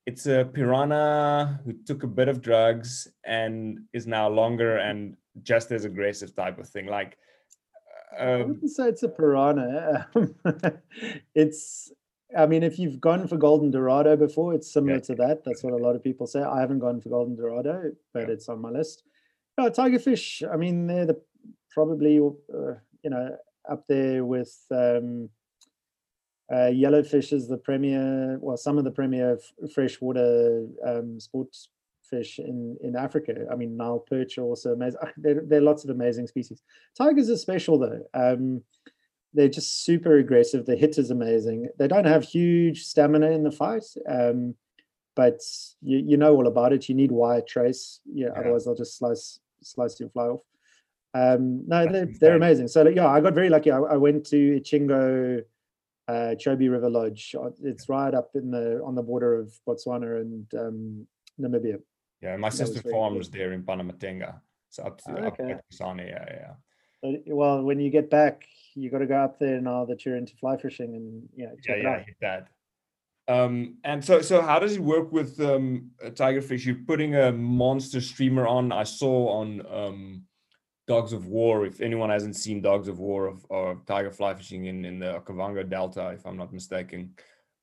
it's a piranha who took a bit of drugs and is now longer and just as aggressive type of thing. Like, I um, wouldn't say it's a piranha. it's, I mean, if you've gone for golden dorado before, it's similar to that. That's what a lot of people say. I haven't gone for golden dorado, but Yeah. it's on my list. No, tigerfish. I mean, they're the probably uh, you know up there with um, uh, yellowfish is the premier. Well, some of the premier f- freshwater um, sports fish in in Africa. I mean, Nile perch are also amazing. There, there are lots of amazing species. Tigers are special though. Um, they're just super aggressive. The hit is amazing. They don't have huge stamina in the fight, um, but you, you know all about it. You need wire trace. Yeah, Yeah. otherwise they'll just slice slice your fly off. Um, no, they're, they're amazing. So like, yeah, I got very lucky. I, I went to Ichingo uh, Chobe River Lodge. Uh, It's right up in the on the border of Botswana and um, Namibia. yeah, my sister cool. farms there in Pandamatenga. So up to Oh, up okay. at Kasane, yeah, yeah. But, well, when you get back, you got to go up there now that you're into fly fishing and you know Yeah, yeah, hit that. Um, and so, so how does it work with um, a tigerfish? You're putting a monster streamer on. I saw on um, Dogs of War. If anyone hasn't seen Dogs of War of, or tiger fly fishing in in the Okavango Delta, if I'm not mistaken,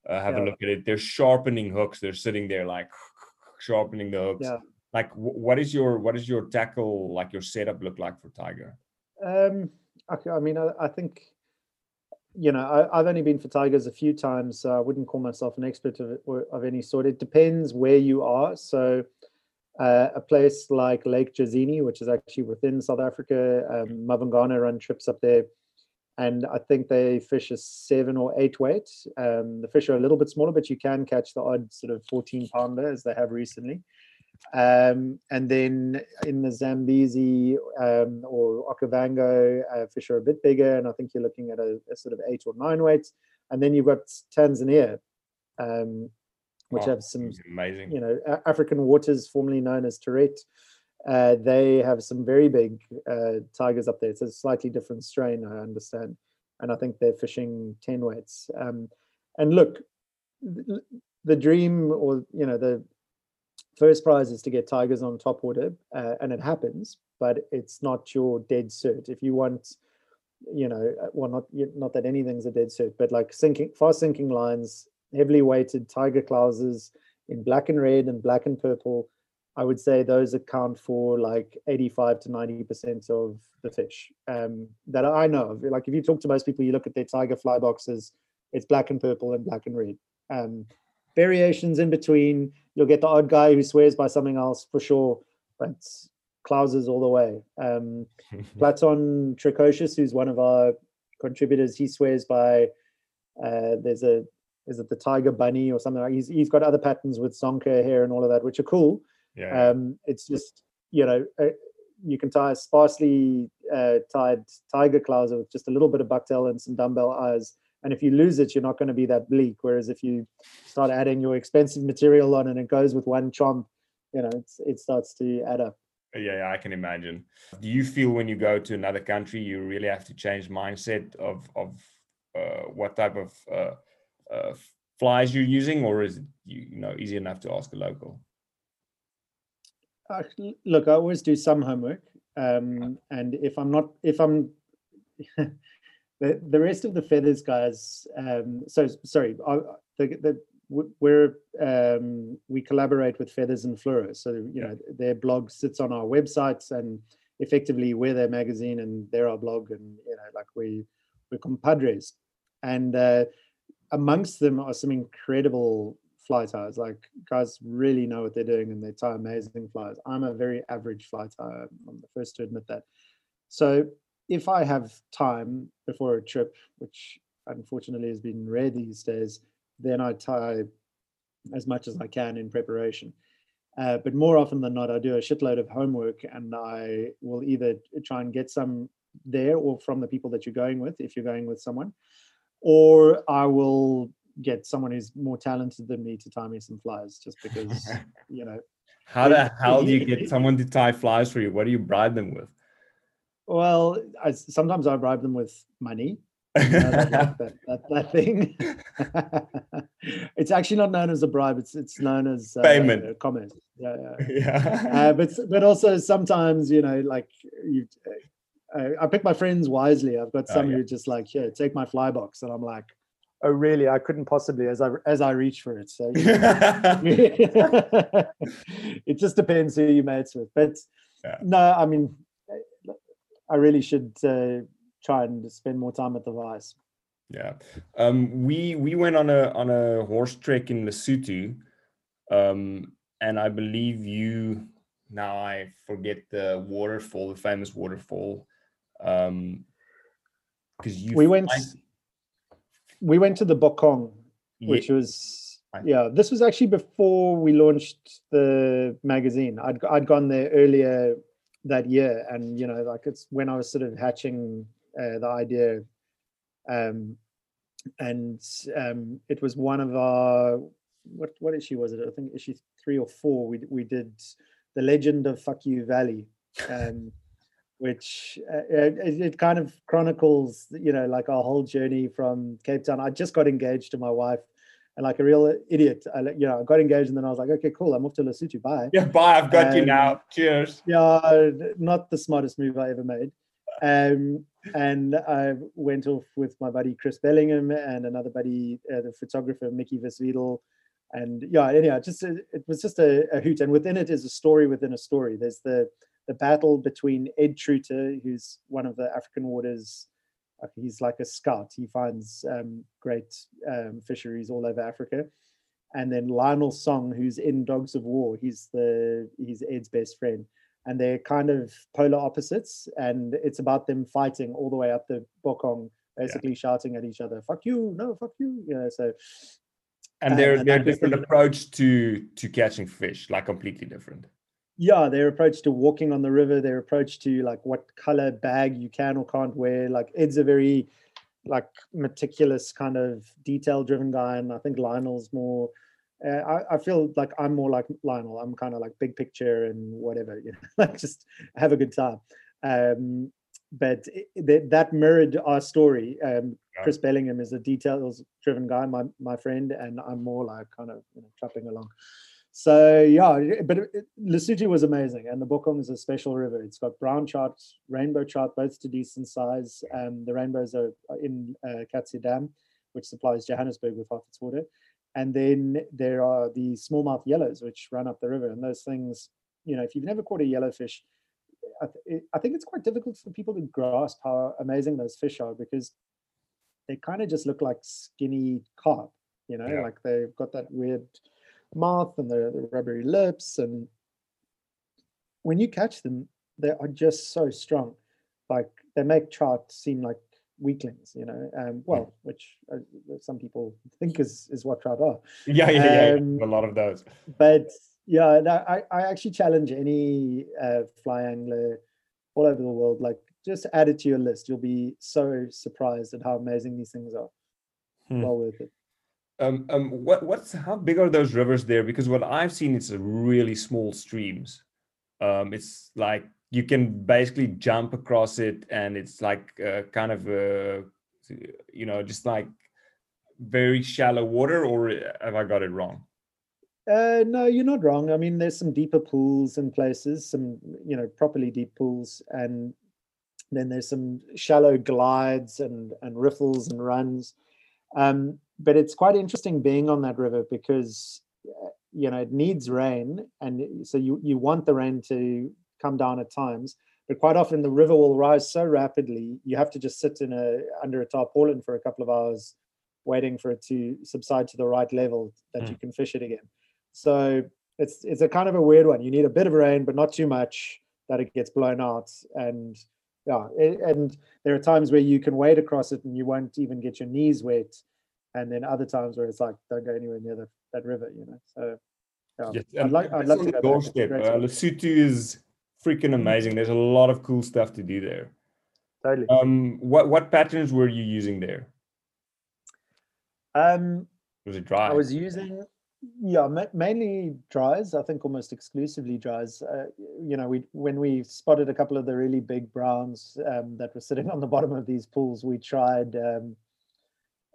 uh, have a look at it. They're sharpening hooks. They're sitting there like sharpening the hooks. Yeah. Like, what is your what is your tackle like? Your setup look like for tiger? Um, okay, I mean, I, I think, you know, I, I've only been for tigers a few times, so I wouldn't call myself an expert of, of any sort. It depends where you are. So, uh, a place like Lake Jozini, which is actually within South Africa, um, Mavungana run trips up there, and I think they fish a seven or eight weight. Um, the fish are a little bit smaller, but you can catch the odd sort of 14 pounder as they have recently. Um, and then in the Zambezi um, or Okavango, uh, fish are a bit bigger, and I think you're looking at a, a sort of eight or nine weights. And then you've got Tanzania, um, which Oh, have some amazing. you know African waters, formerly known as Tourette. Uh, they have some very big uh, tigers up there. It's a slightly different strain, I understand, and I think they're fishing ten weights. Um, and look, the dream, or you know, the first prize is to get tigers on top water, uh, and it happens, but it's not your dead cert. If you want, you know, uh, well, not not that anything's a dead cert, but like sinking, fast sinking lines, heavily weighted tiger clousers in black and red and black and purple. I would say those account for like 85 to 90% of the fish um, that I know of. Like if you talk to most people, you look at their tiger fly boxes, it's black and purple and black and red. Um, variations in between, you'll get the odd guy who swears by something else for sure, but clousers all the way. Um, Platon Tricocious, who's one of our contributors, he swears by uh, there's a is it the tiger bunny or something like he's he's got other patterns with zonker hair and all of that, which are cool. yeah. Um, it's just you know uh, you can tie a sparsely uh, tied tiger clouser with just a little bit of bucktail and some dumbbell eyes. And if you lose it, you're not going to be that bleak. Whereas if you start adding your expensive material on and it goes with one chomp, you know, it's, it starts to add up. Yeah, yeah, I can imagine. Do you feel when you go to another country, you really have to change mindset of of uh, what type of uh, uh, flies you're using, or is it you, know easy enough to ask a local? Uh, look, I always do some homework, um, and if I'm not, if I'm, the the rest of the feathers guys. Um, so sorry, I, the, the we're um, we collaborate with Feathers and Fluoro, so you know their blog sits on our websites, and effectively we're their magazine and they're our blog, and you know like we we're compadres, and uh, amongst them are some incredible fly ties. Like guys really know what they're doing and they tie amazing flies. I'm a very average fly tyer. I'm the first to admit that. So if I have time before a trip, which unfortunately has been rare these days, then I tie as much as I can in preparation. Uh, but more often than not, I do a shitload of homework and I will either try and get some there or from the people that you're going with, if you're going with someone, or I will get someone who's more talented than me to tie me some flies just because, you know, How the hell do you get someone to tie flies for you? What do you bribe them with? Well, I, sometimes I bribe them with money. You know, that, that, that, that, thing. it's actually not known as a bribe. It's it's known as uh, Payment. comment. Yeah, yeah. yeah. uh, but but also sometimes you know like you uh, i pick my friends wisely i've got Oh, some yeah. who just like yeah take my fly box and i'm like oh really i couldn't possibly as i as i reach for it so you know, it just depends who you mates with but Yeah. no i mean i really should uh, try and spend more time at the vice Yeah. Um, we we went on a on a horse trek in Lesotho, um, and I believe you. Now I forget the waterfall, the famous waterfall, um, because you We went- we went to the bokong Ye- which was I- yeah this was actually before we launched the magazine i'd i'd gone there earlier that year. And you know like it's when i was sort of hatching uh, the idea um and um it was one of our what what issue was it? I think issue three or four. We we did the legend of fuck you valley um which uh, it, it it kind of chronicles you know like our whole journey from cape town. I just got engaged to my wife and like a real idiot i you know i got engaged and then i was like okay cool i'm off to lesotho bye Yeah, bye. I've got you now. Cheers. yeah not the smartest move i ever made um and i went off with my buddy chris bellingham and another buddy uh, the photographer mickey Wiswedel. and yeah anyhow just uh, it was just a, a hoot and within it is a story within a story there's the the battle between ed Truter, who's one of the african waters he's like a scout. He finds um, great um, fisheries all over africa. And then lionel song who's in dogs of war he's the he's ed's best friend. And they're kind of polar opposites and it's about them fighting all the way up the bokong basically shouting at each other fuck you no fuck you you know so. And they're and they're different approach to to catching fish, like completely different. Yeah their approach to walking on the river their approach to like what color bag you can or can't wear like ed's a very like meticulous kind of detail driven guy and i think lionel's more uh, I, I feel like I'm more like Lionel. I'm kind of like big picture and whatever, you know, like just have a good time. Um, but it, that mirrored our story. Um, Chris Bellingham is a details-driven guy, my my friend, and I'm more like kind of you know, clapping along. So yeah, but Lesotho was amazing, and the Bokong is a special river. It's got brown trout, rainbow trout, both to decent size. Um, the rainbows are in uh, Katse Dam, which supplies Johannesburg with half its water, and then there are the smallmouth yellows, which run up the river. And those things, you know, if you've never caught a yellowfish, I, th- I think it's quite difficult for people to grasp how amazing those fish are because they kind of just look like skinny carp. You know, yeah. like they've got that weird mouth and the, the rubbery lips. And when you catch them, they are just so strong. Like they make trout seem like weaklings, you know. Um, well, which uh, some people think is is what trout are. Yeah, yeah, um, yeah. A lot of those. But yeah, I I actually challenge any uh, fly angler all over the world. Like, just add it to your list. You'll be so surprised at how amazing these things are. Hmm. Well worth it. Um, um, what what's how big are those rivers there? Because what I've seen, it's really small streams. Um, it's like you can basically jump across it and it's like uh, kind of uh, you know just like very shallow water or have i got it wrong uh, no you're not wrong i mean there's some deeper pools in places some you know properly deep pools and then there's some shallow glides and and riffles and runs um, but it's quite interesting being on that river because uh, you know it needs rain and so you you want the rain to come down at times. But quite often the river will rise so rapidly, you have to just sit in a under a tarpaulin for a couple of hours, waiting for it to subside to the right level that mm. you can fish it again. So it's it's a kind of a weird one. You need a bit of rain, but not too much that it gets blown out. And yeah, it, and there are times where you can wade across it and you won't even get your knees wet, and then other times where it's like don't go anywhere near the, that river, you know. So yeah, yes, I'd like I'd love to go. Doorstep. Uh, Lesotho is freaking amazing. There's a lot of cool stuff to do there. Totally. Um, what what patterns were you using there? Um, was it dry? I was using yeah ma- mainly dries. I think almost exclusively dries. Uh, you know, we when we spotted a couple of the really big browns um, that were sitting on the bottom of these pools, we tried. Um,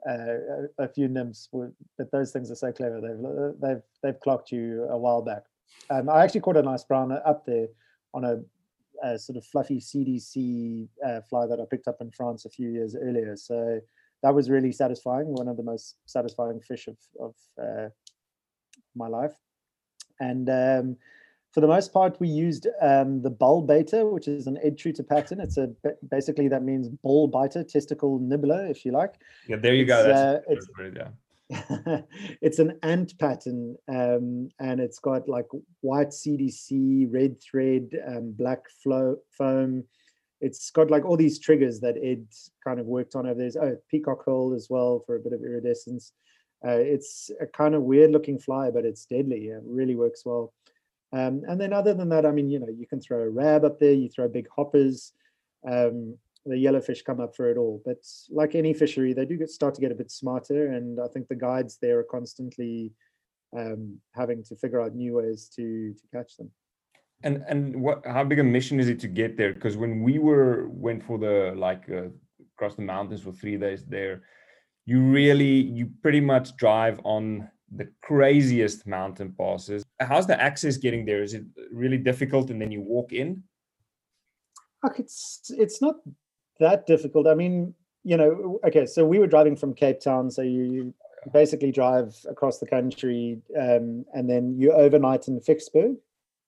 uh, a, few nymphs, but those things are so clever. They've they've they've clocked you a while back. Um, I actually caught a nice brown up there on a, a sort of fluffy CDC uh, fly that I picked up in France a few years earlier. So that was really satisfying. One of the most satisfying fish of of uh, my life. And um, for the most part, we used um, the bull beta, which is an Ed Truter pattern. It's a basically that means bull biter, testicle nibbler, if you like. Yeah, there you it's, go. That's uh, it's, yeah. it's an ant pattern um, and it's got like white CDC, red thread, um, black flow, foam. It's got like all these triggers that Ed kind of worked on over there. Oh, peacock herl as well for a bit of iridescence. Uh, it's a kind of weird looking fly, but it's deadly. It really works well. Um, and then other than that, I mean, you know, you can throw a rab up there, you throw big hoppers. Um, the yellowfish come up for it all. But like any fishery, they do get, start to get a bit smarter, and I think the guides there are constantly um, having to figure out new ways to to catch them. And and what how big a mission is it to get there? Because when we were went for the like uh, across the mountains for three days there, you really you pretty much drive on the craziest mountain passes. How's the access getting there? Is it really difficult and then you walk in? Look, it's it's not that difficult. I mean, you know, okay, so we were driving from Cape Town, so you basically drive across the country, um, and then you overnight in Ficksburg.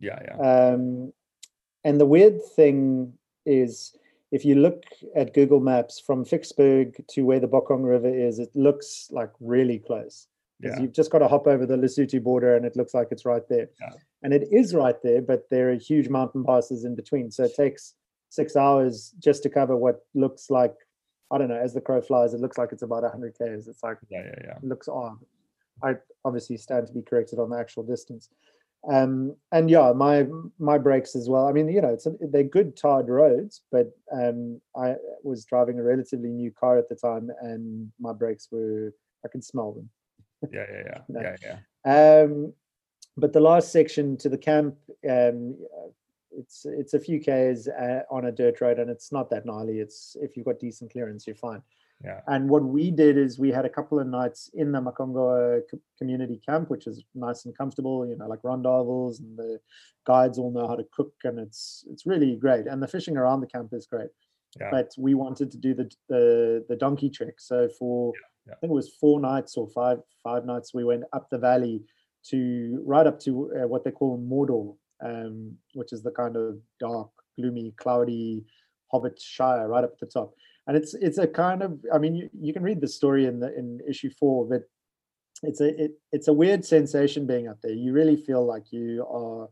Yeah, yeah. Um, and the weird thing is, if you look at Google Maps from Ficksburg to where the Bokong River is, it looks like really close. Because yeah. you've just got to hop over the Lesotho border, and it looks like it's right there. Yeah. And it is right there, but there are huge mountain passes in between, so it takes six hours just to cover what looks like I don't know. As the crow flies, it looks like it's about 100 k's. It's like yeah, yeah, yeah. looks odd. I obviously stand to be corrected on the actual distance. Um, and yeah, my my brakes as well. I mean, you know, it's a, they're good tarred roads, but um, I was driving a relatively new car at the time, and my brakes were I could smell them. Yeah, yeah, yeah, No. yeah, yeah. Um, but the last section to the camp, um, it's it's a few k's uh, on a dirt road, and it's not that gnarly. It's if you've got decent clearance, you're fine. Yeah. And what we did is we had a couple of nights in the Makhangoa community camp, which is nice and comfortable. You know, like rondavels, and the guides all know how to cook, and it's it's really great. And the fishing around the camp is great. Yeah. But we wanted to do the the the donkey trick. So for yeah. I think it was four nights or five five nights, we went up the valley to right up to uh, what they call Mordor, um, which is the kind of dark, gloomy, cloudy Hobbit Shire right up at the top. And it's it's a kind of I mean you, you can read the story in the in issue four, but it's a it, it's a weird sensation being up there. You really feel like you are.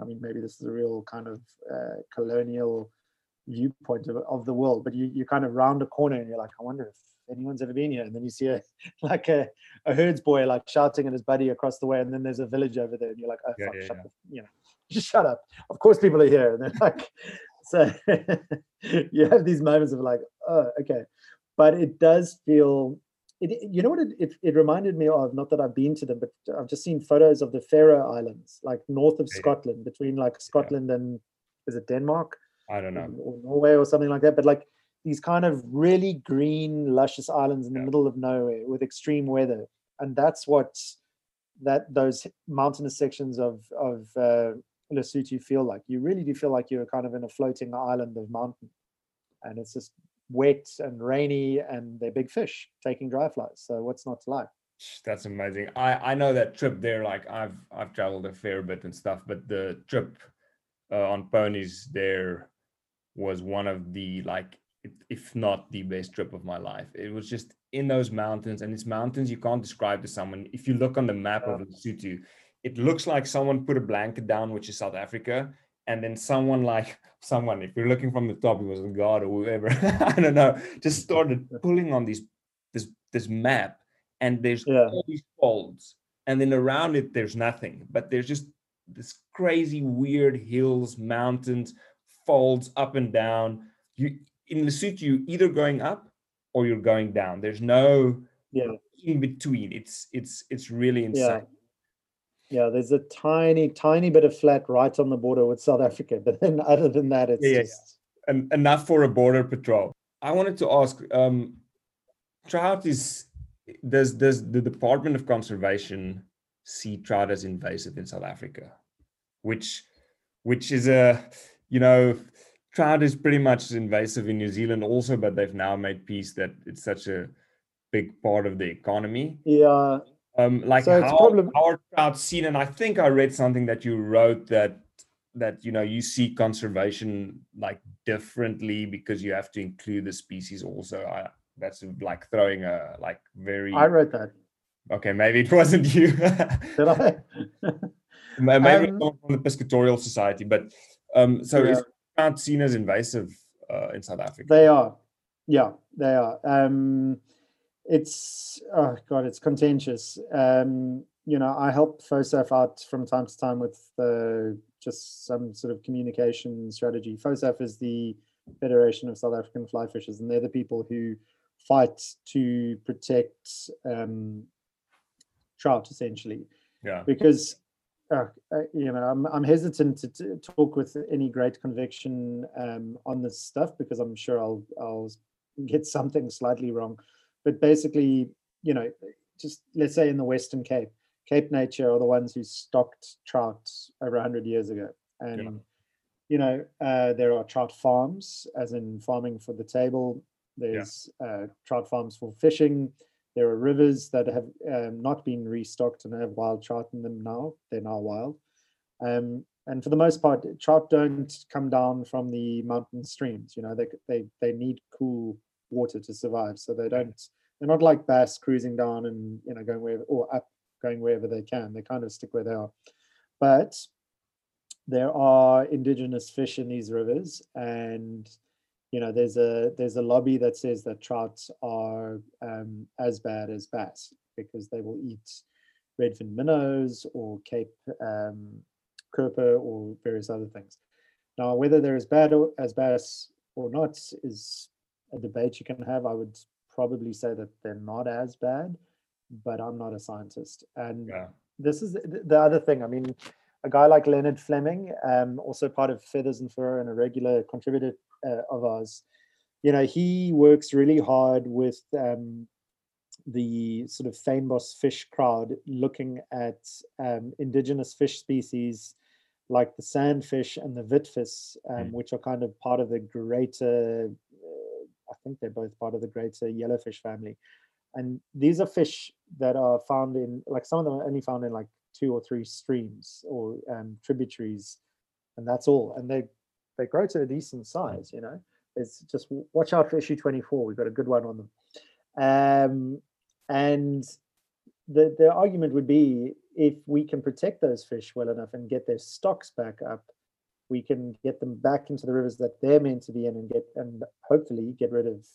I mean, maybe this is a real kind of uh, colonial viewpoint of, of the world, but you you kind of round a corner and you're like, I wonder if anyone's ever been here. And then you see a like a, a herds boy like shouting at his buddy across the way, and then there's a village over there, and you're like, oh Yeah, fuck, yeah, shut yeah. you know, just shut up. Of course people are here. And they're like so you have these moments of like, oh, okay. But it does feel it, you know what it, it, it reminded me of not that i've been to them but i've just seen photos of the faroe islands like north of scotland between like scotland and is it denmark I don't know. or Norway or something like that. But like these kind of really green, luscious islands in the Yeah. middle of nowhere with extreme weather, and that's what that those mountainous sections of of uh, Lesotho feel like. You really do feel like you're kind of in a floating island of mountain, and it's just wet and rainy, and they're big fish taking dry flies. So what's not to like? That's amazing. I I know that trip there. Like I've I've traveled a fair bit and stuff, but the trip uh, on ponies there was one of the like, if- if not the best trip of my life. It was just in those mountains, and it's mountains you can't describe to someone. If you look on the map of Lesotho, it looks like someone put a blanket down, which is South Africa, and then someone like someone, if you're looking from the top, it was God or whoever, I don't know, just started pulling on these this this map, and there's Yeah. all these folds, and then around it there's nothing, but there's just this crazy weird hills, mountains, folds up and down. You in the Lesotho, you either going up or you're going down. There's no Yeah. in between. It's it's it's really insane. Yeah, there's a tiny, tiny bit of flat right on the border with South Africa, but then other than that, it's Yeah, yeah, yeah. just and enough for a border patrol. I wanted to ask, um, trout is does does the Department of Conservation see trout as invasive in South Africa, which which is a you know trout is pretty much invasive in New Zealand also, but they've now made peace that it's such a big part of the economy. yeah, Um, like So how problem- how are trout seen? And I think I read something that you wrote that that you know you see conservation like differently because you have to include the species also. I that's like throwing a like very I wrote that. okay. Maybe it wasn't you. Did I? Maybe Um, from the Piscatorial Society, but um, so Yeah. Trout seen as invasive uh, in South Africa? They are. Yeah, they are. Um, it's oh god, it's contentious. Um, you know, I help FOSAF out from time to time with uh, just some sort of communication strategy. FOSAF is the Federation of South African Fly Fishers, and they're the people who fight to protect um, trout, essentially yeah, because uh, you know I'm, I'm hesitant to, to talk with any great conviction um, on this stuff because I'm sure I'll I'll get something slightly wrong. But basically, you know, just let's say in the Western Cape, Cape Nature are the ones who stocked trout over 100 years ago, and you know uh, there are trout farms, as in farming for the table. There's uh, trout farms for fishing. There are rivers that have um, not been restocked and have wild trout in them now. They're now wild. Um, and for the most part, trout don't come down from the mountain streams. You know, they they they need cool water to survive. So they don't. They're not like bass cruising down and you know going wherever or up going wherever they can. They kind of stick where they are. But there are indigenous fish in these rivers, and you know there's a there's a lobby that says that trouts are um, as bad as bass because they will eat redfin minnows or cape um, kurper or various other things. Now, whether they're as bad or, as bass or not is a debate you can have. I would probably say that they're not as bad, but I'm not a scientist. And Yeah. this is the the other thing. I mean, a guy like Leonard Fleming, um, also part of Feathers and Fur and a regular contributor uh, of ours, you know, he works really hard with um, the sort of Fynbos fish crowd looking at um, indigenous fish species like the sandfish and the vitfish, um, Mm. which are kind of part of the greater, uh, I think they're both part of the greater yellowfish family. And these are fish that are found in, like some of them are only found in like two or three streams or um, tributaries, and that's all. And they they grow to a decent size, you know. It's just watch out for issue 24. We've got a good one on them. Um, and the the argument would be if we can protect those fish well enough and get their stocks back up, we can get them back into the rivers that they're meant to be in and get and hopefully get rid of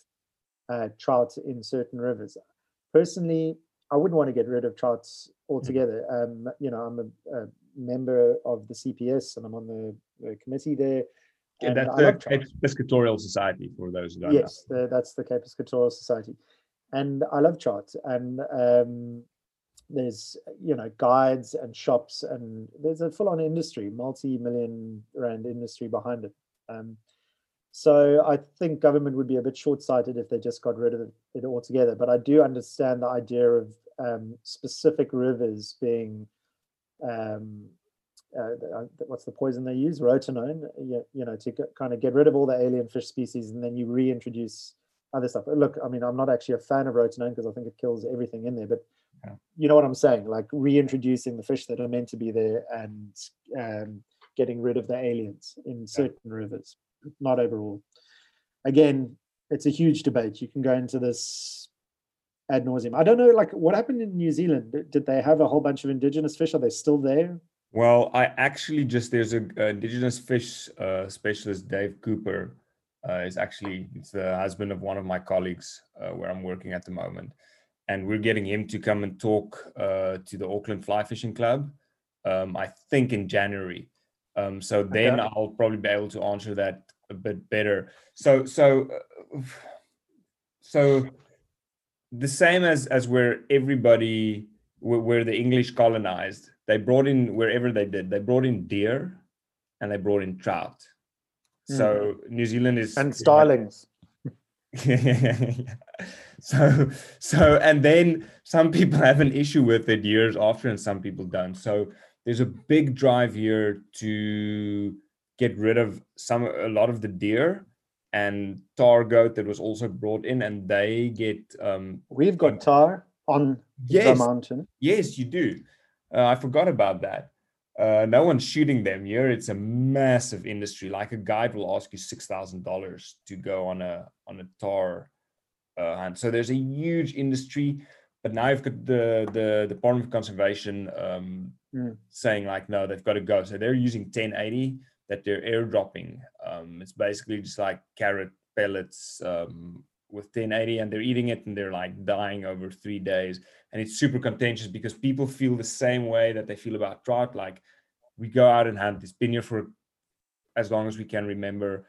uh, trout in certain rivers. Personally, I wouldn't want to get rid of trouts altogether. Um, you know, I'm a, a member of the CPS and I'm on the, the committee there. And that's the. Cape Piscatorial Society for those who don't Yes, the, that's the Cape Piscatorial Society, and I love charts. And um, there's you know guides and shops, and there's a full-on industry, multi-million rand industry behind it. Um, so I think government would be a bit short-sighted if they just got rid of it altogether. But I do understand the idea of um, specific rivers being um, uh, uh, what's the poison they use? Rotenone, you, you know, to g- kind of get rid of all the alien fish species and then you reintroduce other stuff. Look, I mean, I'm not actually a fan of rotenone because I think it kills everything in there, but Yeah. you know what I'm saying? Like reintroducing the fish that are meant to be there and um, getting rid of the aliens in certain rivers, not overall. Again, it's a huge debate. You can go into this ad nauseum. I don't know, like what happened in New Zealand? Did they have a whole bunch of indigenous fish? Are they still there? Well, I actually just there's a, a indigenous fish uh, specialist, Dave Cooper, uh, is actually it's the husband of one of my colleagues uh, where I'm working at the moment, and we're getting him to come and talk uh, to the Auckland Fly Fishing Club. Um, I think in January. Um, so then Okay. I'll probably be able to answer that a bit better. So so uh, so the same as as where everybody where, where the English colonized, they brought in wherever they did, they brought in deer and they brought in trout. So New Zealand is And starlings. so so and then some people have an issue with it years after and some people don't so there's a big drive here to get rid of some a lot of the deer and tahr goat that was also brought in and they get um We've got tahr on the mountain. yes you do uh, i forgot about that uh, no one's shooting them here. It's a massive industry. Like a guide will ask you six thousand dollars to go on a on a tahr uh, hunt. So there's a huge industry. But now you've got the the Department of Conservation um, Mm. saying like, no, they've got to go. So they're using 1080 that they're airdropping. Um, it's basically just like carrot pellets um, with 1080, and they're eating it and they're like dying over three days and it's super contentious because people feel the same way that they feel about trout. Like we go out and hunt. It's been here for as long as we can remember.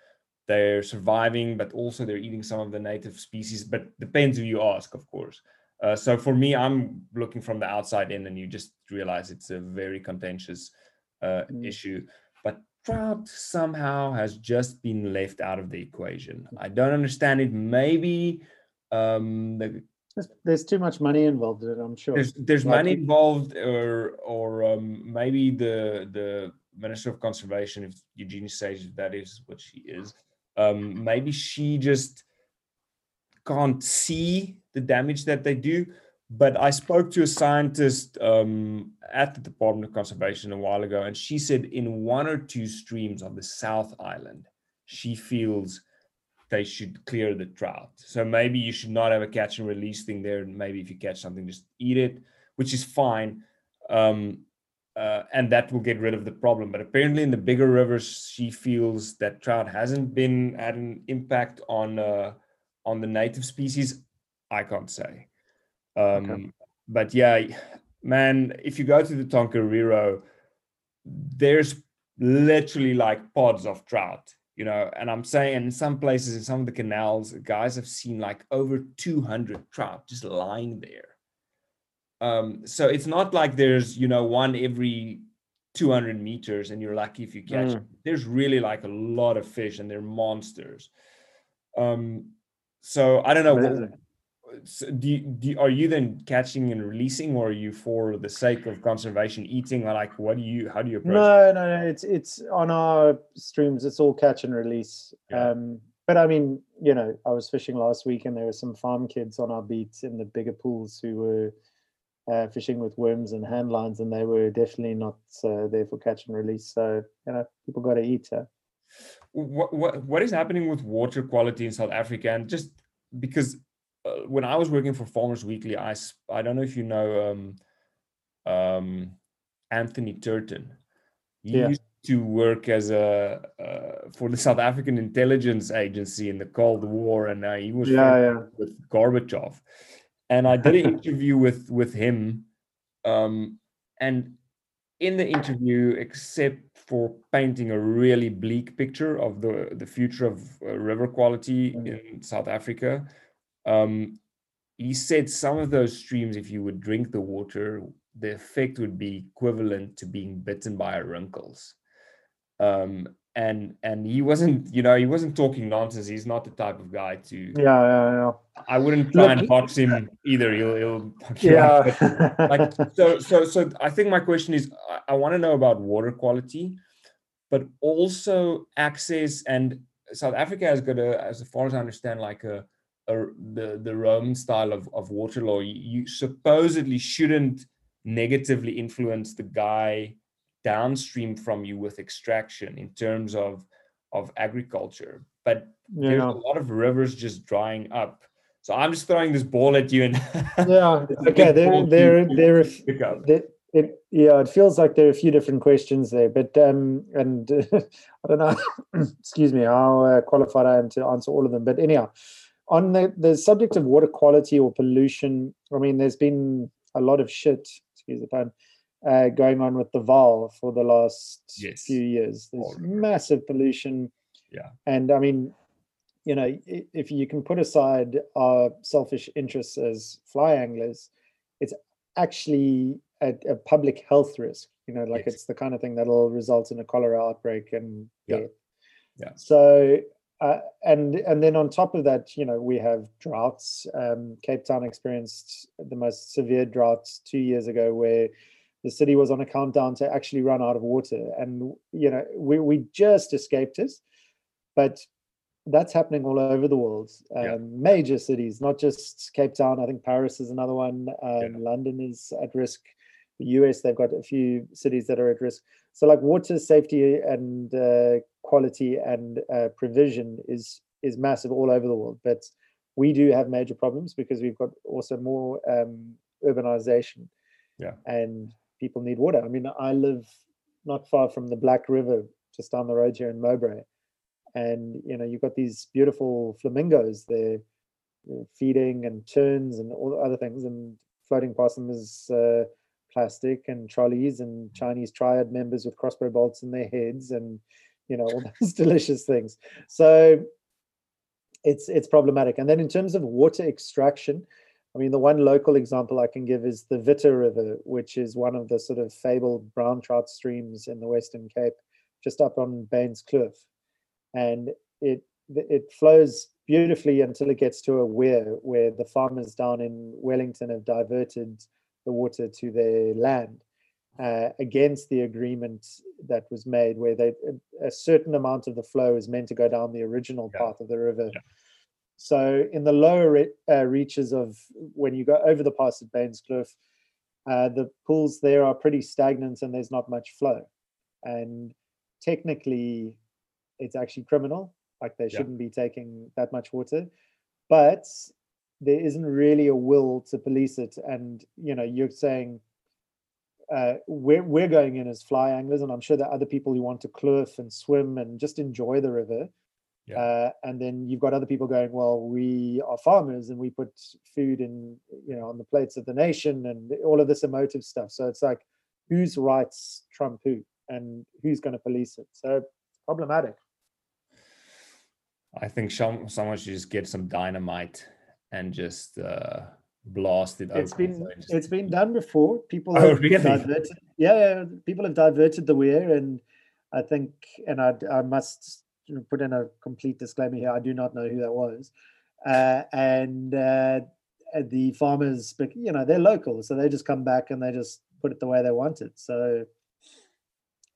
They're surviving, but also they're eating some of the native species. But depends who you ask, of course. Uh, so for me, I'm looking from the outside in, and you just realize it's a very contentious uh, Mm. issue. Trout somehow has just been left out of the equation. I don't understand it. Maybe um, the There's, there's too much money involved in it, I'm sure. there's there's Like money involved or or um, maybe the the minister of conservation if Eugenie Sage that is what she is um, maybe she just can't see the damage that they do but i spoke to a scientist um, at the department of conservation a while ago and she said in one or two streams on the south island she feels they should clear the trout. So maybe you should not have a catch and release thing there. And maybe if you catch something, just eat it, which is fine. Um, uh, and that will get rid of the problem. But apparently, in the bigger rivers, she feels that trout hasn't been had an impact on uh, on the native species. I can't say. Um, But yeah, man, if you go to the Tongariro, there's literally like pods of trout you know and i'm saying in some places in some of the canals guys have seen like over 200 trout just lying there Um, so it's not like there's you know one every 200 meters and you're lucky if you catch Mm. There's really like a lot of fish and they're monsters. Um, so I don't know. what-. So do you, do are you then catching and releasing, or are you for the sake of conservation eating? Like, what do you? How do you approach? it? No, no, no. It's it's on our streams. It's all catch and release. Yeah. Um, but I mean, you know, I was fishing last week, and there were some farm kids on our beat in the bigger pools who were uh, fishing with worms and hand lines, and they were definitely not uh, there for catch and release. So you know, people got to eat. What what what is happening with water quality in South Africa? And just because uh, when I was working for Farmers Weekly, I I don't know if you know um, um, Anthony Turton. He Yeah. used to work as a uh, for the South African intelligence agency in the Cold War, and uh, he was friends yeah. with Gorbachev. And I did an interview with with him, um, and in the interview, except for painting a really bleak picture of the the future of uh, river quality Mm. in South Africa, um, he said some of those streams, if you would drink the water, the effect would be equivalent to being bitten by a rinkhals. Um, and and he wasn't, you know, he wasn't talking nonsense. He's not the type of guy to. Yeah, yeah, yeah. I wouldn't try and box him either. He'll he'll knock you yeah. Yeah. Like so so so. I think my question is, I, I want to know about water quality, but also access. And South Africa has got a, as far as I understand, like a, a the the Roman style of of water law. You, you supposedly shouldn't negatively influence the guy downstream from you with extraction in terms of of agriculture, but there's yeah. a lot of rivers just drying up. So I'm just throwing this ball at you and yeah. Okay, there, there, there, are pick up. That it yeah it feels like there are a few different questions there but um and i don't know excuse me how uh, qualified i am to answer all of them but anyhow on the the subject of water quality or pollution i mean there's been a lot of shit excuse the pun uh, going on with the Vaal for the last Yes. few years there's massive pollution Yeah. and i mean you know if you can put aside our selfish interests as fly anglers it's actually a, a public health risk. You know, like Yes. it's the kind of thing that'll result in a cholera outbreak and Yeah. death. Yeah. So, uh, and and then on top of that, you know, we have droughts. Um, Cape Town experienced the most severe droughts two years ago, where the city was on a countdown to actually run out of water, and you know, we we just escaped it, but that's happening all over the world. Um, Yeah. Major cities, not just Cape Town. I think Paris is another one. Um, Yeah. London is at risk. The US, they've got a few cities that are at risk. So, like water safety and uh, quality and uh, provision is is massive all over the world. But we do have major problems because we've got also more um, urbanization. Yeah. and people need water. I mean, I live not far from the Black River, just down the road here in Mowbray and you know you've got these beautiful flamingos there feeding and terns and all the other things and floating past them is uh, plastic and trolleys and chinese triad members with crossbow bolts in their heads and you know all those delicious things. So it's it's problematic. And then in terms of water extraction i mean the one local example i can give is the Witte river which is one of the sort of fabled brown trout streams in the western cape just up on Bainskloof and it it flows beautifully until it gets to a weir where the farmers down in Wellington have diverted the water to their land uh, against the agreement that was made, where they a certain amount of the flow is meant to go down the original Yeah. path of the river. Yeah. So in the lower re- uh, reaches of when you go over the pass at Bainskloof, uh, the pools there are pretty stagnant and there's not much flow. And technically, it's actually criminal. Like they Yeah. shouldn't be taking that much water, but there isn't really a will to police it. And you know, you're saying uh, we're we're going in as fly anglers, and I'm sure there are other people who want to cliff and swim and just enjoy the river. Yeah. Uh, and then you've got other people going, well, we are farmers and we put food in, you know, on the plates of the nation and all of this emotive stuff. So it's like, whose rights trump who, and who's going to police it? So problematic. I think some someone should just get some dynamite and just uh, blasted It's open. been so just- it's been done before. People Oh, have really? diverted. Yeah, yeah, people have diverted the weir, and I think, and I I must put in a complete disclaimer here. I do not know who that was, uh, and uh, and the farmers, but you know, they're local, so they just come back and they just put it the way they want it. So,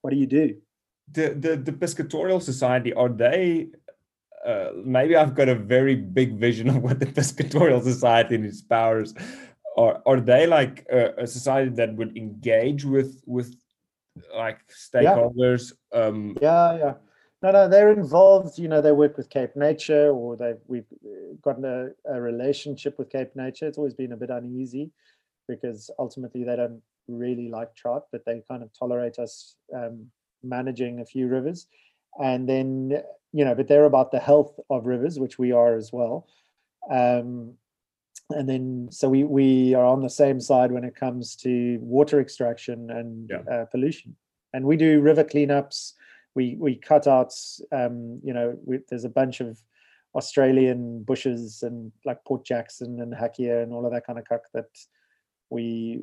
what do you do? the the the piscatorial society are they uh, maybe I've got a very big vision of what the piscatorial society and its powers are. Are they like a, a society that would engage with with like stakeholders? Um, Yeah, yeah. No, no, they're involved. You know, they work with Cape Nature, or they we've uh, gotten a, a relationship with Cape Nature. It's always been a bit uneasy because ultimately they don't really like trout, but they kind of tolerate us um, managing a few rivers. And then, you know, but they're about the health of rivers, which we are as well. Um, and then, so we we are on the same side when it comes to water extraction and Yeah. uh, pollution. And we do river cleanups we we cut out um you know we, there's a bunch of australian bushes and like port jackson and hakea and all of that kind of cuck that we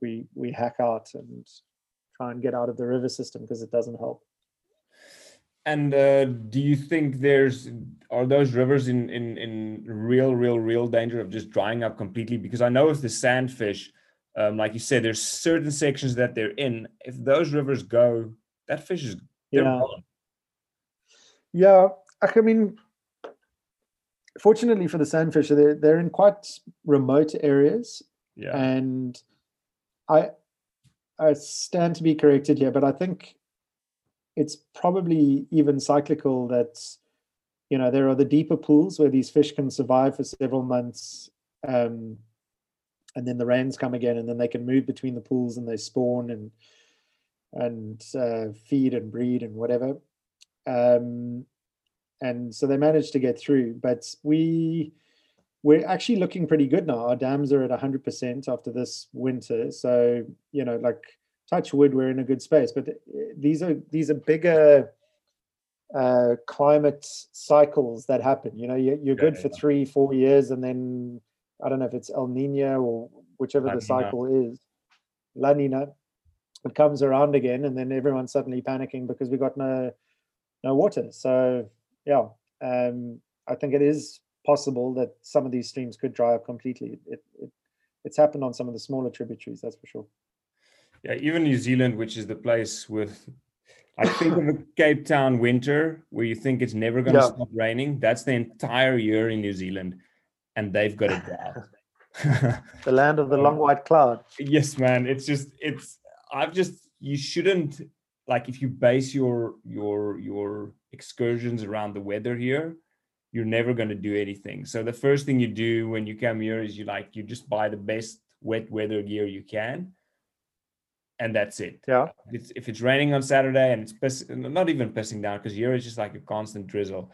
we we hack out and try and get out of the river system because it doesn't help and uh, do you think there's are those rivers in in in real real real danger of just drying up completely? Because I know with the sandfish, um, like you said, there's certain sections that they're in. If those rivers go, that fish is Yeah. gone. yeah i mean fortunately for the sandfish they're, they're in quite remote areas Yeah. and I I stand to be corrected here, but I think it's probably even cyclical that you know there are the deeper pools where these fish can survive for several months, um, and then the rains come again, and then they can move between the pools and they spawn and and uh, feed and breed and whatever. Um, and so they managed to get through, but we we're actually looking pretty good now. Our dams are at 100% after this winter. So, you know, like touch wood, we're in a good space. But uh, these are these are bigger uh, climate cycles that happen. You know, you, you're good Yeah, for yeah. three, four years, and then I don't know if it's El Nino or whichever La the Nina. cycle is, La Nina. It comes around again, and then everyone's suddenly panicking because we got no no water. So yeah, um, I think it is possible that some of these streams could dry up completely. It, it it's happened on some of the smaller tributaries, that's for sure. Yeah, even New Zealand, which is the place with, I think of a Cape Town winter where you think it's never going to Yeah. stop raining. That's the entire year in New Zealand, and they've got it drought. The land of the long white cloud. yes, man. It's just it's. I've just you shouldn't like if you base your your your excursions around the weather here. You're never going to do anything. So the first thing you do when you come here is you like you just buy the best wet weather gear you can, and that's it Yeah. it's, if it's raining on Saturday and it's piss, not even pissing down because here it's just like a constant drizzle.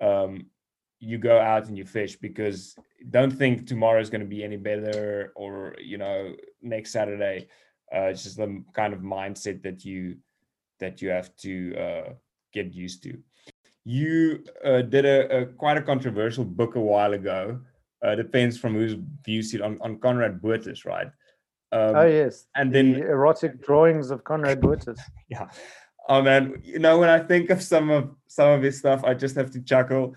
Um, you go out and you fish because don't think tomorrow is going to be any better or you know next Saturday. Uh, it's just the kind of mindset that you that you have to uh, get used to. You uh, did a, a quite a controversial book a while ago. Uh, depends from whose view seat on, on Conrad Botes, right? Um, oh yes. and the then erotic drawings of Conrad Botes. yeah oh man you know when i think of some of some of his stuff i just have to chuckle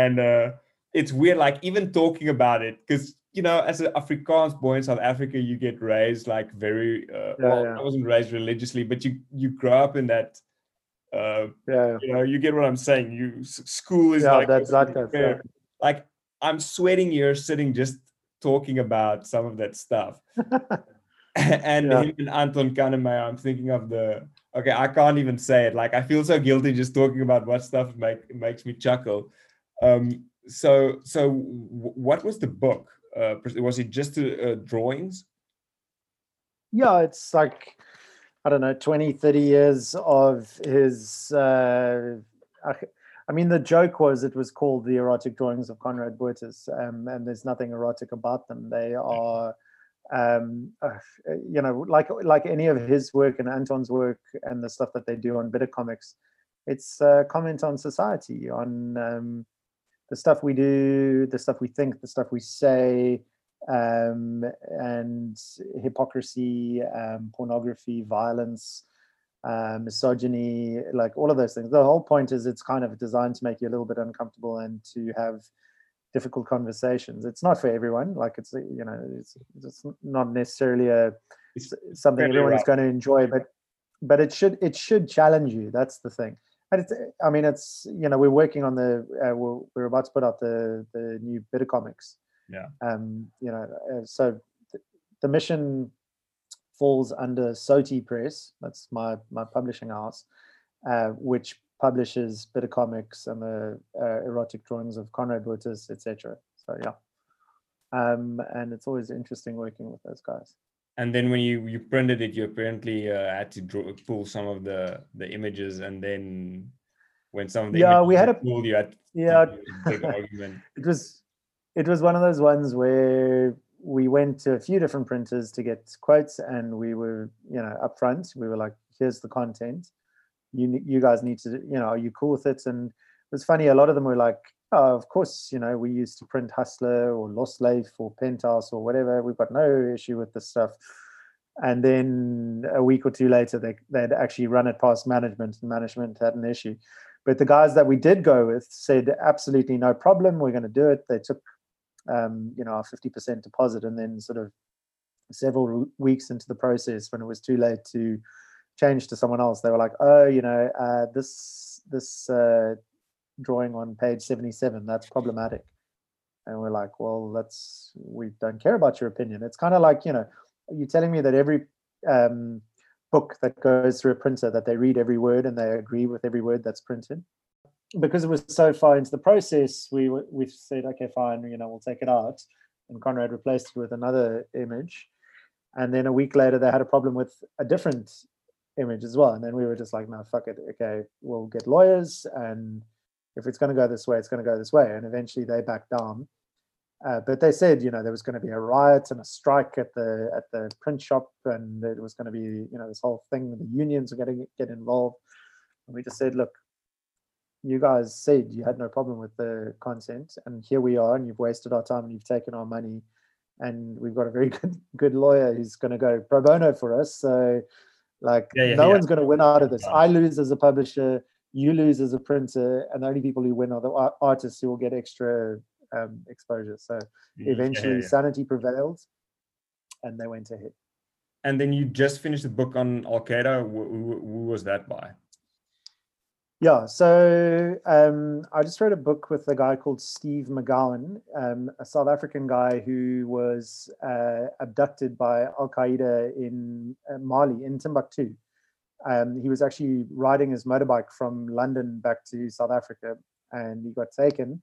and uh it's weird like even talking about it because you know as an afrikaans boy in south africa you get raised like very uh Yeah, well yeah. i wasn't raised religiously but you you grow up in that uh Yeah. you know you get what i'm saying you school is Yeah, like that's that. fair. like i'm sweating here sitting just talking about some of that stuff and Yeah. him and Anton Kannemeyer, I'm thinking of the okay, I can't even say it. Like I feel so guilty just talking about what stuff make makes me chuckle. Um, so so w- what was the book? Uh, was it just uh, uh, drawings? yeah it's like i don't know 20 30 years of his uh I, mean the joke was it was called the erotic drawings of conrad Botes, um, and there's nothing erotic about them they are um uh, you know like like any of his work and anton's work and the stuff that they do on Bitterkomix it's a comment on society on um the stuff we do the stuff we think the stuff we say um, and hypocrisy, um, pornography, violence, uh, misogyny, like all of those things. The whole point is it's kind of designed to make you a little bit uncomfortable and to have difficult conversations. It's not for everyone. Like it's you know it's, it's not necessarily a it's something everyone rough. is going to enjoy, but but it should it should challenge you. That's the thing. And it's I mean it's you know we're working on the uh, we're, we're about to put out the the new Bitterkomix. Yeah. Um. You know uh, so the, the mission falls under Soti Press. That's my my publishing house, uh, which publishes Bitterkomix and the uh, erotic drawings of Conrad Botes, etc. So yeah, um, and it's always interesting working with those guys. And then when you you printed it, you apparently uh, had to draw, pull some of the the images, and then when some of the yeah, we had a pulled, you had yeah, big argument. it was it was one of those ones where we went to a few different printers to get quotes, and we were you know upfront. We were like, "Here's the content. You you guys need to you know, are you cool with it?" And it was funny. A lot of them were like, oh, of course, you know, we used to print Hustler or Loslyf or Penthouse or whatever. We've got no issue with this stuff. And then a week or two later, they, they'd actually run it past management and management had an issue. But the guys that we did go with said, absolutely no problem. We're going to do it. They took, um, you know, our 50% deposit and then sort of several weeks into the process when it was too late to change to someone else, they were like, oh, you know, uh, this, this, uh, drawing on page 77 that's problematic. And we're like well that's we don't care about your opinion. It's kind of like you know you're telling me that every um, book that goes through a printer that they read every word and they agree with every word that's printed? Because it was so far into the process we we said okay fine you know we'll take it out. And conrad replaced it with another image. And then a week later they had a problem with a different image as well and then we were just like no fuck it okay we'll get lawyers and if it's going to go this way, it's going to go this way. And eventually they backed down. Uh, but they said, you know, there was going to be a riot and a strike at the at the print shop, and it was going to be, you know, this whole thing. The unions were going to get involved, and we just said, look, you guys said you had no problem with the content, and here we are, and you've wasted our time, and you've taken our money, and we've got a very good good lawyer who's going to go pro bono for us. So, like, yeah, yeah, no yeah. one's going to win out of this. I lose as a publisher you lose as a printer, and the only people who win are the artists who will get extra um, exposure. So eventually, yeah, yeah. sanity prevailed, and they went ahead. And then you just finished the book on Al Qaeda. Who, who was that by? Yeah, so um, I just wrote a book with a guy called Steve McGown, um, a South African guy who was uh, abducted by Al Qaeda in uh, Mali, in Timbuktu. Um, he was actually riding his motorbike from London back to South Africa and he got taken.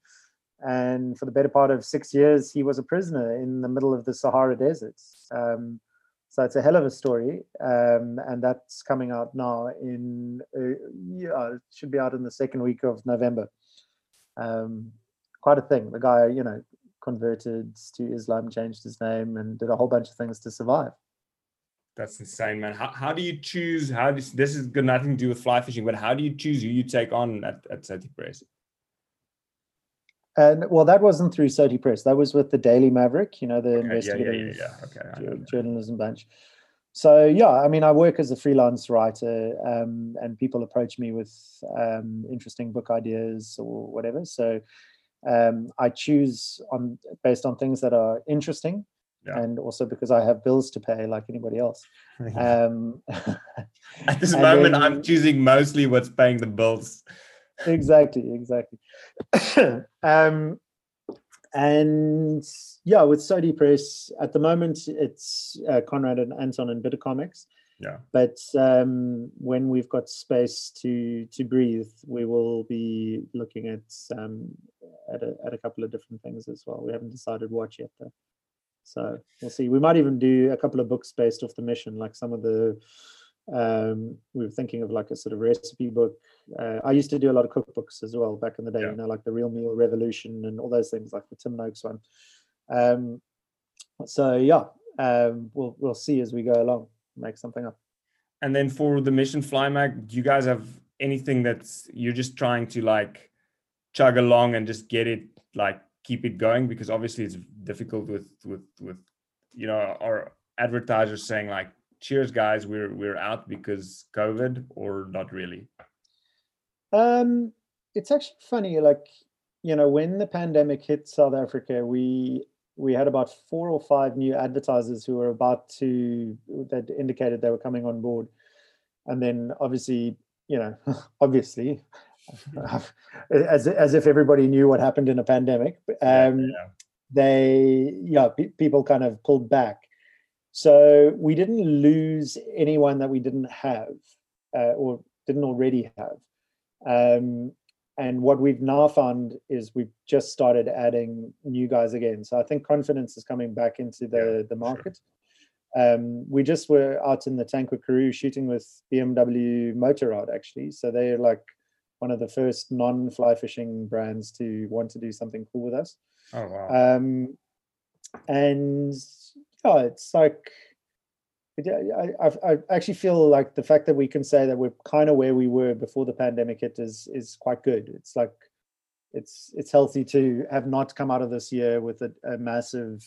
And for the better part of six years, he was a prisoner in the middle of the Sahara Desert. Um, so it's a hell of a story. Um, and that's coming out now in, uh, yeah, it should be out in the second week of November. Um, quite a thing. The guy, you know, converted to Islam, changed his name, and did a whole bunch of things to survive. That's insane, man. How, how do you choose? How this this has got nothing to do with fly fishing, but how do you choose who you take on at at Soti Press? And well, that wasn't through Soti Press. That was with the Daily Maverick, you know, the okay, investigative yeah, yeah, yeah, okay, journalism bunch. So yeah, I mean, I work as a freelance writer, um, and people approach me with um, interesting book ideas or whatever. So um, I choose on based on things that are interesting and also because I have bills to pay like anybody else. Um, At this moment, then, I'm choosing mostly what's paying the bills. Exactly, exactly. um, and yeah, with Soti Press at the moment, it's uh, Conrad and Anton and Bitterkomix. Yeah. But um, when we've got space to to breathe, we will be looking at um, at a, at a couple of different things as well. We haven't decided what yet though. So we'll see. We might even do a couple of books based off the mission, like some of the. Um, we were thinking of like a sort of recipe book. Uh, I used to do a lot of cookbooks as well back in the day. Yeah. You know, like the Real Meal Revolution and all those things, like the Tim Noakes one. Um, so yeah, um, we'll we'll see as we go along, make something up. And then for the mission fly mag, do you guys have anything that's you're just trying to like chug along and just get it like keep it going because obviously it's difficult with with with you know our advertisers saying like cheers guys. We're we're out because covid or not really? Um it's actually funny like you know when the pandemic hit south africa we we had about four or five new advertisers who were about to that indicated they were coming on board. And then obviously you know obviously as as if everybody knew what happened in a pandemic um, yeah. they yeah pe- people kind of pulled back so we didn't lose anyone that we didn't have uh, or didn't already have um, and what we've now found is we've just started adding new guys again so i think confidence is coming back into the yeah, the market sure. Um, we just were out in the Tankwa Karoo shooting with BMW Motorrad actually. So they're like one of the first non-fly fishing brands to want to do something cool with us. Oh wow! Um, and yeah, it's like I, I, I actually feel like the fact that we can say that we're kind of where we were before the pandemic hit is is quite good. It's like it's it's healthy to have not come out of this year with a, a massive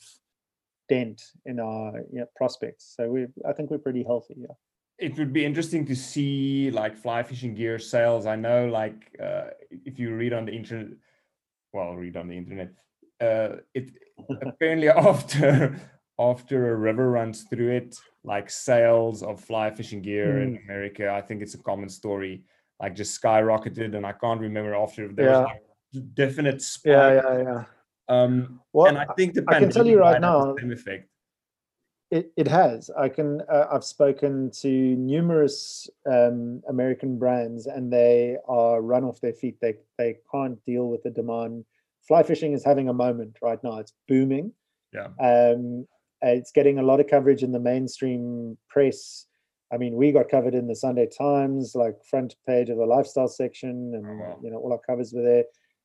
dent in our you know, prospects. So we I think we're pretty healthy. Yeah it would be interesting to see like fly fishing gear sales. I know, like uh, if you read on the internet, well, read on the internet. Uh, it apparently after after a river runs through it, like sales of fly fishing gear mm. in hmm. America, I think it's a common story, like just skyrocketed. And I can't remember after there yeah. was like definite spike. Yeah, yeah, yeah. Um, well, and I think the I can tell you right now, same effect it, it has. I can. Uh, I've spoken to numerous um, American brands, and they are run off their feet. They they can't deal with the demand. Fly fishing is having a moment right now. It's booming. Yeah. Um, it's getting a lot of coverage in the mainstream press. I mean, we got covered in the Sunday Times, like front page of the lifestyle section, and oh, wow. you know all our covers were there.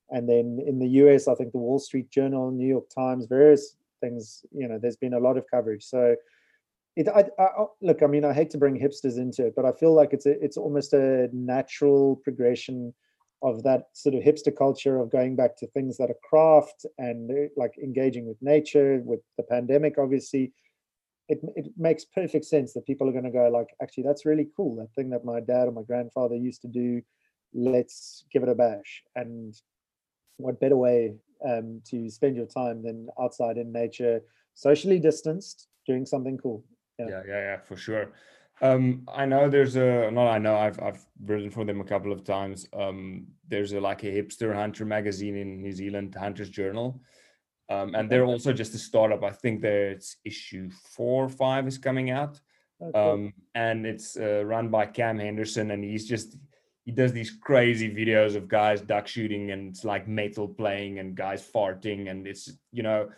And then in the US, I think the Wall Street Journal, New York Times, various things you know there's been a lot of coverage so it I, I, oh, look i mean i hate to bring hipsters into it but i feel like it's a, it's almost a natural progression of that sort of hipster culture of going back to things that are craft and uh, like engaging with nature with the pandemic obviously it, it makes perfect sense that people are going to go like actually that's really cool that thing that my dad or my grandfather used to do let's give it a bash and what better way um, to spend your time than outside in nature, socially distanced, doing something cool. Yeah, yeah, yeah, yeah for sure. Um, I know there's a not I know I've I've written for them a couple of times. Um, there's a like a hipster hunter magazine in New Zealand, Hunter's Journal. Um, and they're also just a startup. I think there's issue four or five is coming out. Oh, um, and it's uh, run by Cam Henderson, and he's just he does these crazy videos of guys duck shooting and it's like metal playing and guys farting and it's you know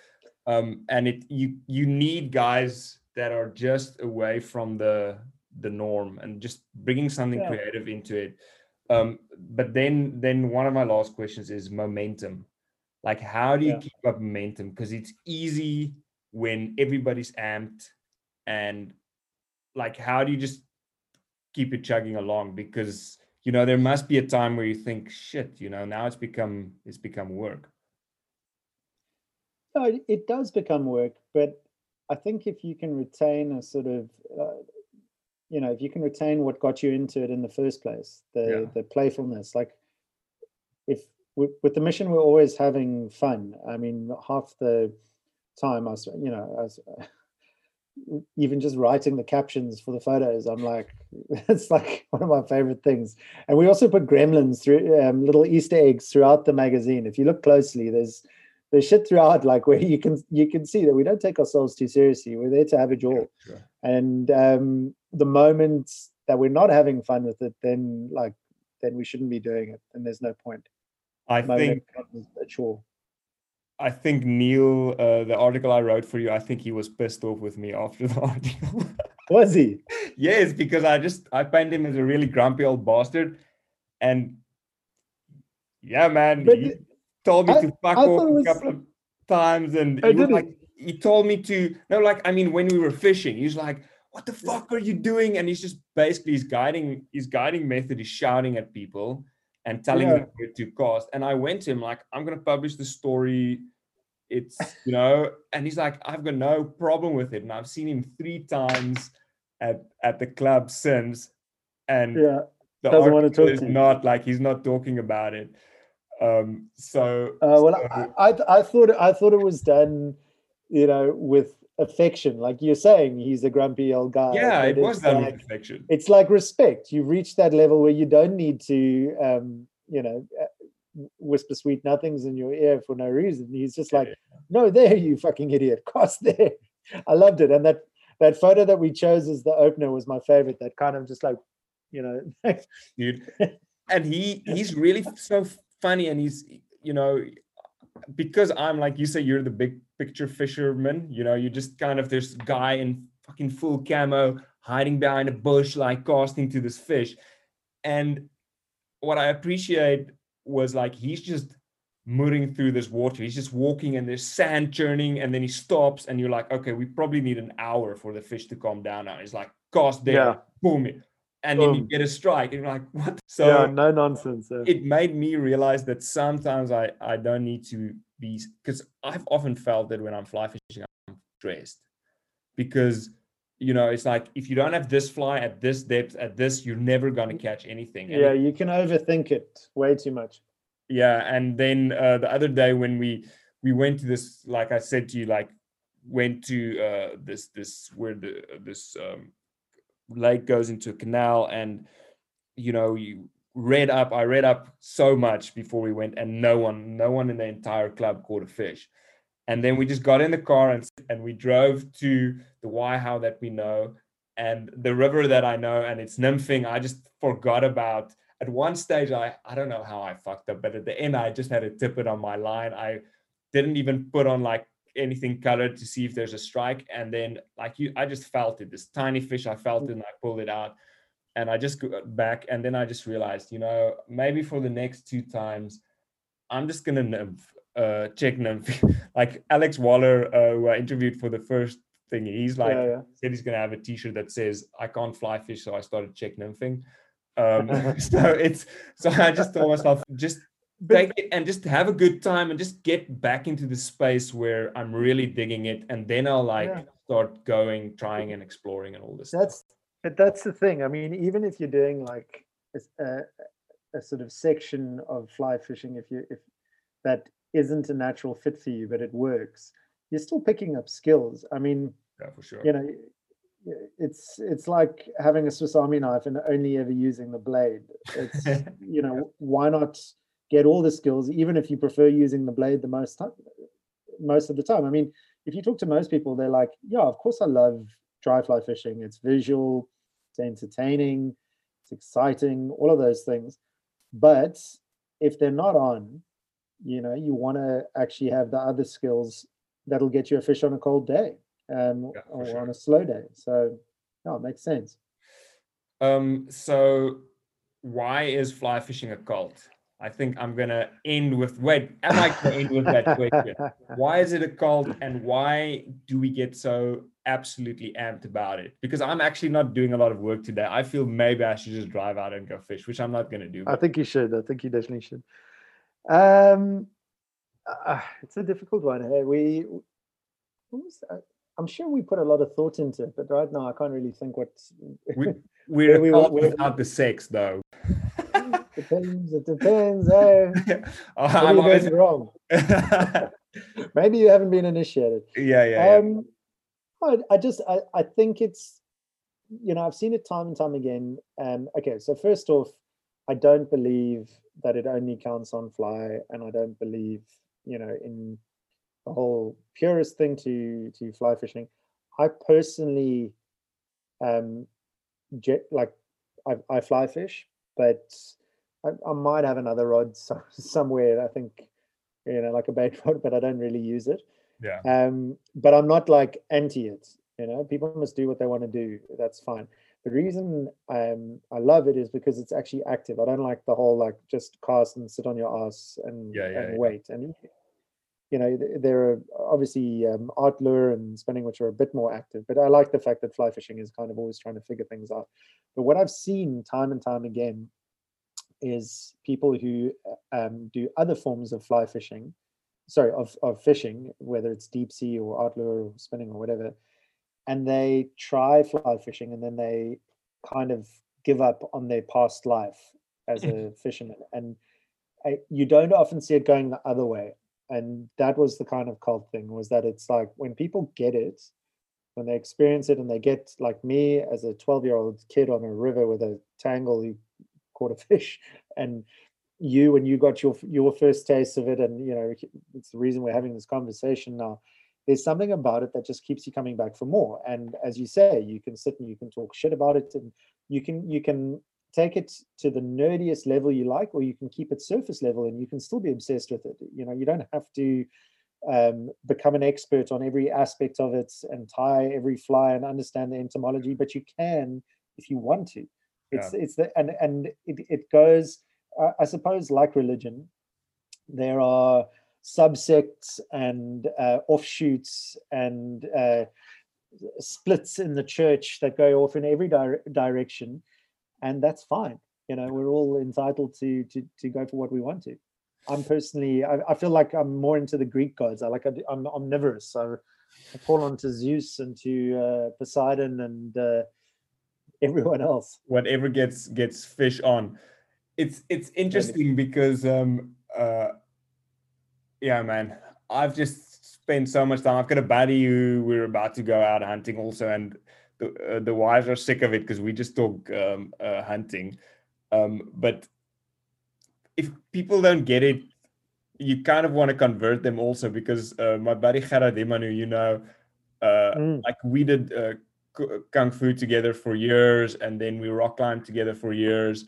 um and it you you need guys that are just away from the the norm and just bringing something yeah. creative into it. Um but then then one of my last questions is momentum. Like how do you yeah. keep up momentum? Because it's easy when everybody's amped and like how do you just keep it chugging along? Because you know there must be a time where you think shit you know now it's become it's become work. No, it, it does become work but i think if you can retain a sort of uh, you know if you can retain what got you into it in the first place the yeah. the playfulness like if with the mission we're always having fun. I mean half the time i was you know I was, even just writing the captions for the photos i'm like it's like one of my favorite things. And we also put gremlins through um, little easter eggs throughout the magazine. If you look closely there's there's shit throughout like where you can you can see that we don't take ourselves too seriously we're there to have a jaw sure. and um, the moments that we're not having fun with it then like then we shouldn't be doing it and there's no point i think a chore I think Neil, uh, the article I wrote for you, I think he was pissed off with me after the article. was he? yes, because I just I painted him as a really grumpy old bastard, and yeah, man, but he told me I, to fuck off was... a couple of times, and he was like, he told me to no, like I mean, when we were fishing, he's like, "What the fuck are you doing?" And he's just basically his guiding his guiding method is shouting at people and telling yeah. them where to cast. And I went to him like, I'm going to publish the story it's you know, and he's like, I've got no problem with it, and I've seen him three times at at the club since, and Yeah. the doesn't wanna talk is to you. not like he's not talking about it. Um, so Uh, well, so- I, I I thought I thought it was done, you know, with affection. Like you're saying, he's a grumpy old guy. yeah, it was done like- with affection. it's like respect. You've reached that level where you don't need to, um, you know, uh, whisper sweet nothings in your ear for no reason. He's just like, no, there, you fucking idiot, cross there. I loved it, and that that photo that we chose as the opener was my favorite. That kind of just like, you know, dude. And he he's really so funny, and he's you know because I'm like you say, you're the big picture fisherman. You know, you just kind of this guy in fucking full camo hiding behind a bush, like casting to this fish. And what I appreciate was like he's just moving through this water. He's just walking and there's sand churning, and then he stops, and you're like, okay, we probably need an hour for the fish to calm down now. He's like, cast there, Yeah. boom it. And then you get a strike, and you're like, what? So yeah, no nonsense. uh, it made me realize that sometimes I I don't need to be because I've often felt that when I'm fly fishing I'm stressed because you know it's like if you don't have this fly at this depth at this you're never gonna catch anything. And yeah, it- you can overthink it way too much. yeah, and then uh, the other day when we we went to this like I said to you like went to uh, this this where the this um, lake goes into a canal and you know you read up i read up so much before we went and no one no one in the entire club caught a fish. And then we just got in the car and and we drove to the waiho that we know and the river that i know and it's nymphing. I just forgot about at one stage i i don't know how i fucked up but at the end i just had to tip it on my line. I didn't even put on like anything colored to see if there's a strike and then like you i just felt it this tiny fish i felt it and i pulled it out and I just got back and then I just realized, you know, maybe for the next two times, I'm just gonna nymph, uh, check nymph. like Alex Waller, uh, who I interviewed for the first thing, he's like yeah, yeah. said he's gonna have a T-shirt that says "I can't fly fish," so I started check nymphing. Um, so it's so I just told myself just take it and just have a good time and just get back into the space where I'm really digging it, and then I'll like Yeah. start going, trying, and exploring and all this. stuff. That's but that's the thing. I mean, even if you're doing like a, a, sort of section of fly fishing, if you if that isn't a natural fit for you, but it works, you're still picking up skills. I mean, yeah, for sure. you know, it's it's like having a Swiss Army knife and only ever using the blade. It's you know, why not get all the skills, even if you prefer using the blade the most time, most of the time. I mean, if you talk to most people, they're like, yeah, of course I love dry fly fishing. It's visual, it's entertaining, it's exciting, all of those things. But if they're not on, you know, you want to actually have the other skills that'll get you a fish on a cold day um, Yeah, or sure. on a slow day. So, yeah, it makes sense. Um, so why is fly fishing a cult? I think I'm gonna end with wait, am I gonna end with that question? Why is it a cult and why do we get so absolutely amped about it? Because I'm actually not doing a lot of work today. I feel maybe I should just drive out and go fish, which I'm not gonna do. I think you should. I think you definitely should. Um, uh, it's a difficult one. Hey, we, was? I'm sure we put a lot of thought into it, but right now I can't really think what. we, we're we a were- cult we- without the sex though. Depends. It depends. Hey, I'm maybe always, you're wrong. Maybe you haven't been initiated. yeah, yeah, yeah. Um, I, I just I, I think it's you know I've seen it time and time again. Um, okay, so first off, I don't believe that it only counts on fly, and I don't believe you know in the whole purest thing to to fly fishing. I personally, um, jet like I, I fly fish, but I, I might have another rod so, somewhere. I think you know like a bait rod, but I don't really use it yeah. um but i'm not like anti it you know people must do what they want to do that's fine the reason um i love it is because it's actually active i don't like the whole like just cast and sit on your ass and, Yeah, yeah, and yeah. wait and you know th- there are obviously um, art lure and spinning which are a bit more active but i like the fact that fly fishing is kind of always trying to figure things out but what i've seen time and time again is people who uh, um, do other forms of fly fishing sorry of, of fishing whether it's deep sea or outlure or spinning or whatever and they try fly fishing and then they kind of give up on their past life as a fisherman. And I, you don't often see it going the other way. And that was the kind of cult thing was that it's like when people get it when they experience it and they get like me as a 12 year old kid on a river with a tangle you caught a fish and you and you got your your first taste of it and you know it's the reason we're having this conversation now there's something about it that just keeps you coming back for more. And as you say you can sit and you can talk shit about it and you can you can take it to the nerdiest level you like or you can keep it surface level and you can still be obsessed with it. You know you don't have to um, become an expert on every aspect of it and tie every fly and understand the entomology but you can if you want to it's it's the and and it, it goes uh, i suppose like religion there are subsects and uh, offshoots and uh, splits in the church that go off in every di- direction and that's fine. You know we're all entitled to to to go for what we want to. I'm personally i, I feel like i'm more into the greek gods. I like I, am omnivorous so i call on to zeus and to uh, poseidon and uh, everyone else whatever gets gets fish on it's it's interesting because um uh yeah man i've just spent so much time i've got a buddy who we're about to go out hunting also and the, uh, the wives are sick of it because we just talk um, uh, hunting. Um, but if people don't get it, you kind of want to convert them also because uh, my buddy Gerard Emanu, you know, uh, mm. like we did uh, kung fu together for years, and then we rock climbed together for years,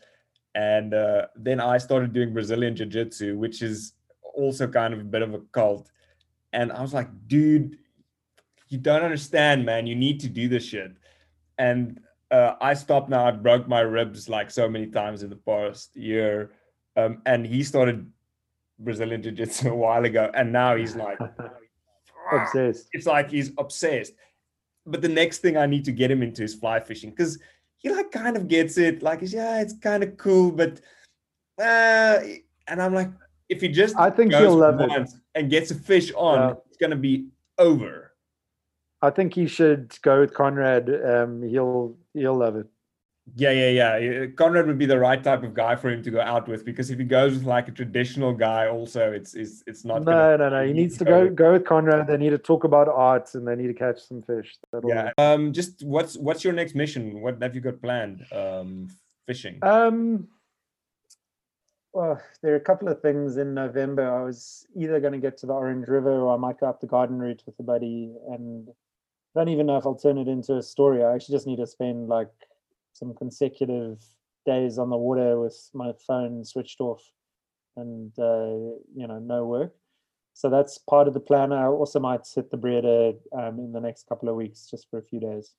and uh, then I started doing Brazilian jiu jitsu, which is also kind of a bit of a cult. And I was like, dude, you don't understand, man. You need to do this shit and uh, I stopped now. I broke my ribs like so many times in the past year, um, and he started Brazilian Jiu Jitsu a while ago, and now he's like obsessed. It's like he's obsessed. But the next thing I need to get him into is fly fishing because he like kind of gets it. Like, yeah, it's kind of cool, but uh, and I'm like, if he just I think he'll love it and gets a fish on, yeah. it's gonna be over. I think he should go with Conrad. Um, he'll he'll love it. Yeah, yeah, yeah. Conrad would be the right type of guy for him to go out with because if he goes with like a traditional guy, also it's it's it's not. No, no, no. He needs to go go with Conrad. They need to talk about art and they need to catch some fish. That'll yeah. Um. Just what's what's your next mission? What have you got planned? Um. Fishing. Um. Well, there are a couple of things in November. I was either going to get to the Orange River or I might go up the Garden Route with a buddy and I don't even know if I'll turn it into a story. I actually just need to spend like some consecutive days on the water with my phone switched off and uh, you know no work. So that's part of the plan. I also might hit the Breede um, in the next couple of weeks just for a few days.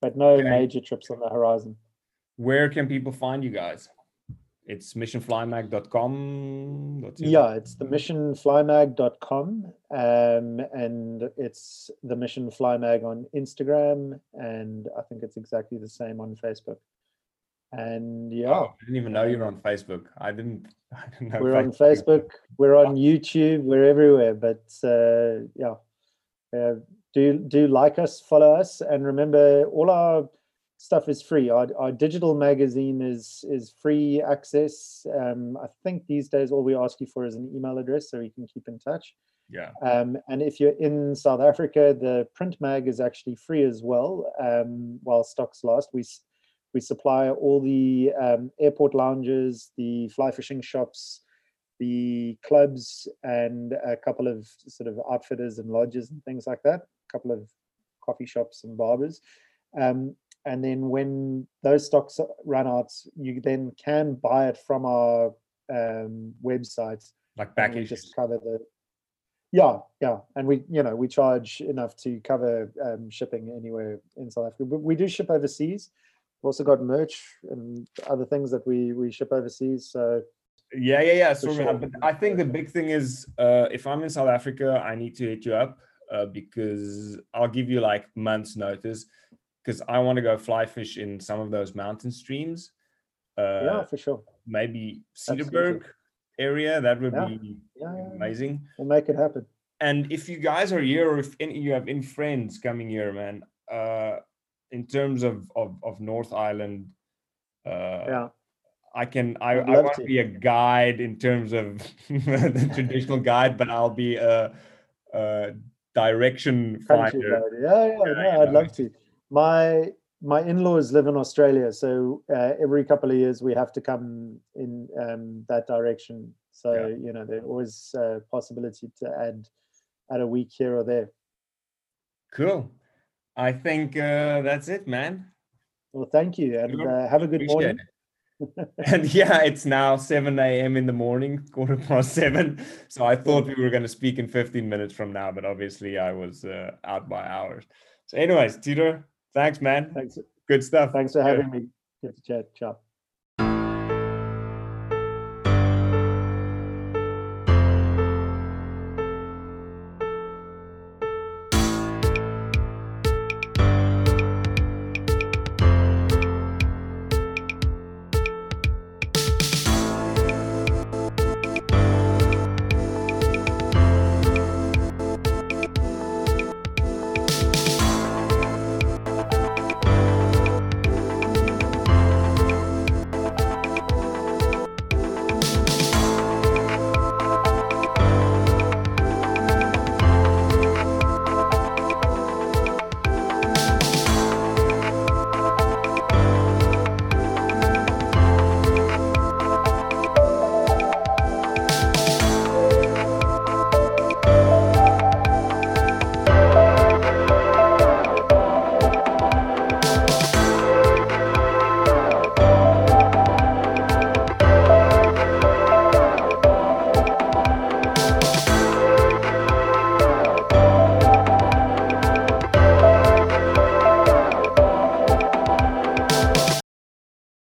but no okay. major trips on the horizon. Where can people find you guys? It's missionflymag.com yeah it's the missionflymag.com um, and it's the mission fly mag on instagram and i think it's exactly the same on facebook. And yeah. Oh, i didn't even know you were on facebook. I didn't, I didn't know we're facebook. on facebook we're on youtube we're everywhere but uh, yeah. Uh, do do like us follow us and remember all our stuff is free. Our, our digital magazine is is free access. Um, I think these days all we ask you for is an email address so you can keep in touch. Yeah. Um, and if you're in South Africa, the print mag is actually free as well. Um, while stocks last, we we supply all the um, airport lounges, the fly fishing shops, the clubs, and a couple of sort of outfitters and lodges and things like that. A couple of coffee shops and barbers. Um, and then when those stocks run out, you then can buy it from our um, website. Like back just cover the. Yeah, yeah, and we, you know, we charge enough to cover um, shipping anywhere in South Africa. But we do ship overseas. We've also got merch and other things that we we ship overseas. So yeah, yeah, yeah. So, sure. but I think the big thing is, uh, if I'm in South Africa, I need to hit you up uh, because I'll give you like months notice because I want to go fly fish in some of those mountain streams. Uh, yeah, for sure. Maybe Cederberg. area, that would Yeah. be Yeah, amazing. we'll make it happen. And if you guys are here, or if any you have any friends coming here, man, uh, in terms of of, of North Island, uh, Yeah, I can I, I want to. to be a guide in terms of the traditional guide, but I'll be a, a direction country finder. guide. Yeah, yeah, Yeah, I'd know. love to. My my in-laws live in Australia, so uh, every couple of years we have to come in um, that direction. So Yeah. you know, there's always a possibility to add add a week here or there. Cool. I think uh, that's it, man. Well, thank you, and uh, have a good Appreciate morning. and yeah, it's now 7 a.m. in the morning, quarter past seven. So I thought we were going to speak in 15 minutes from now, but obviously I was uh, out by hours. So, anyways, Tito, thanks, man. Thanks, Good stuff. thanks for Yeah. having me. Good to chat. Ciao.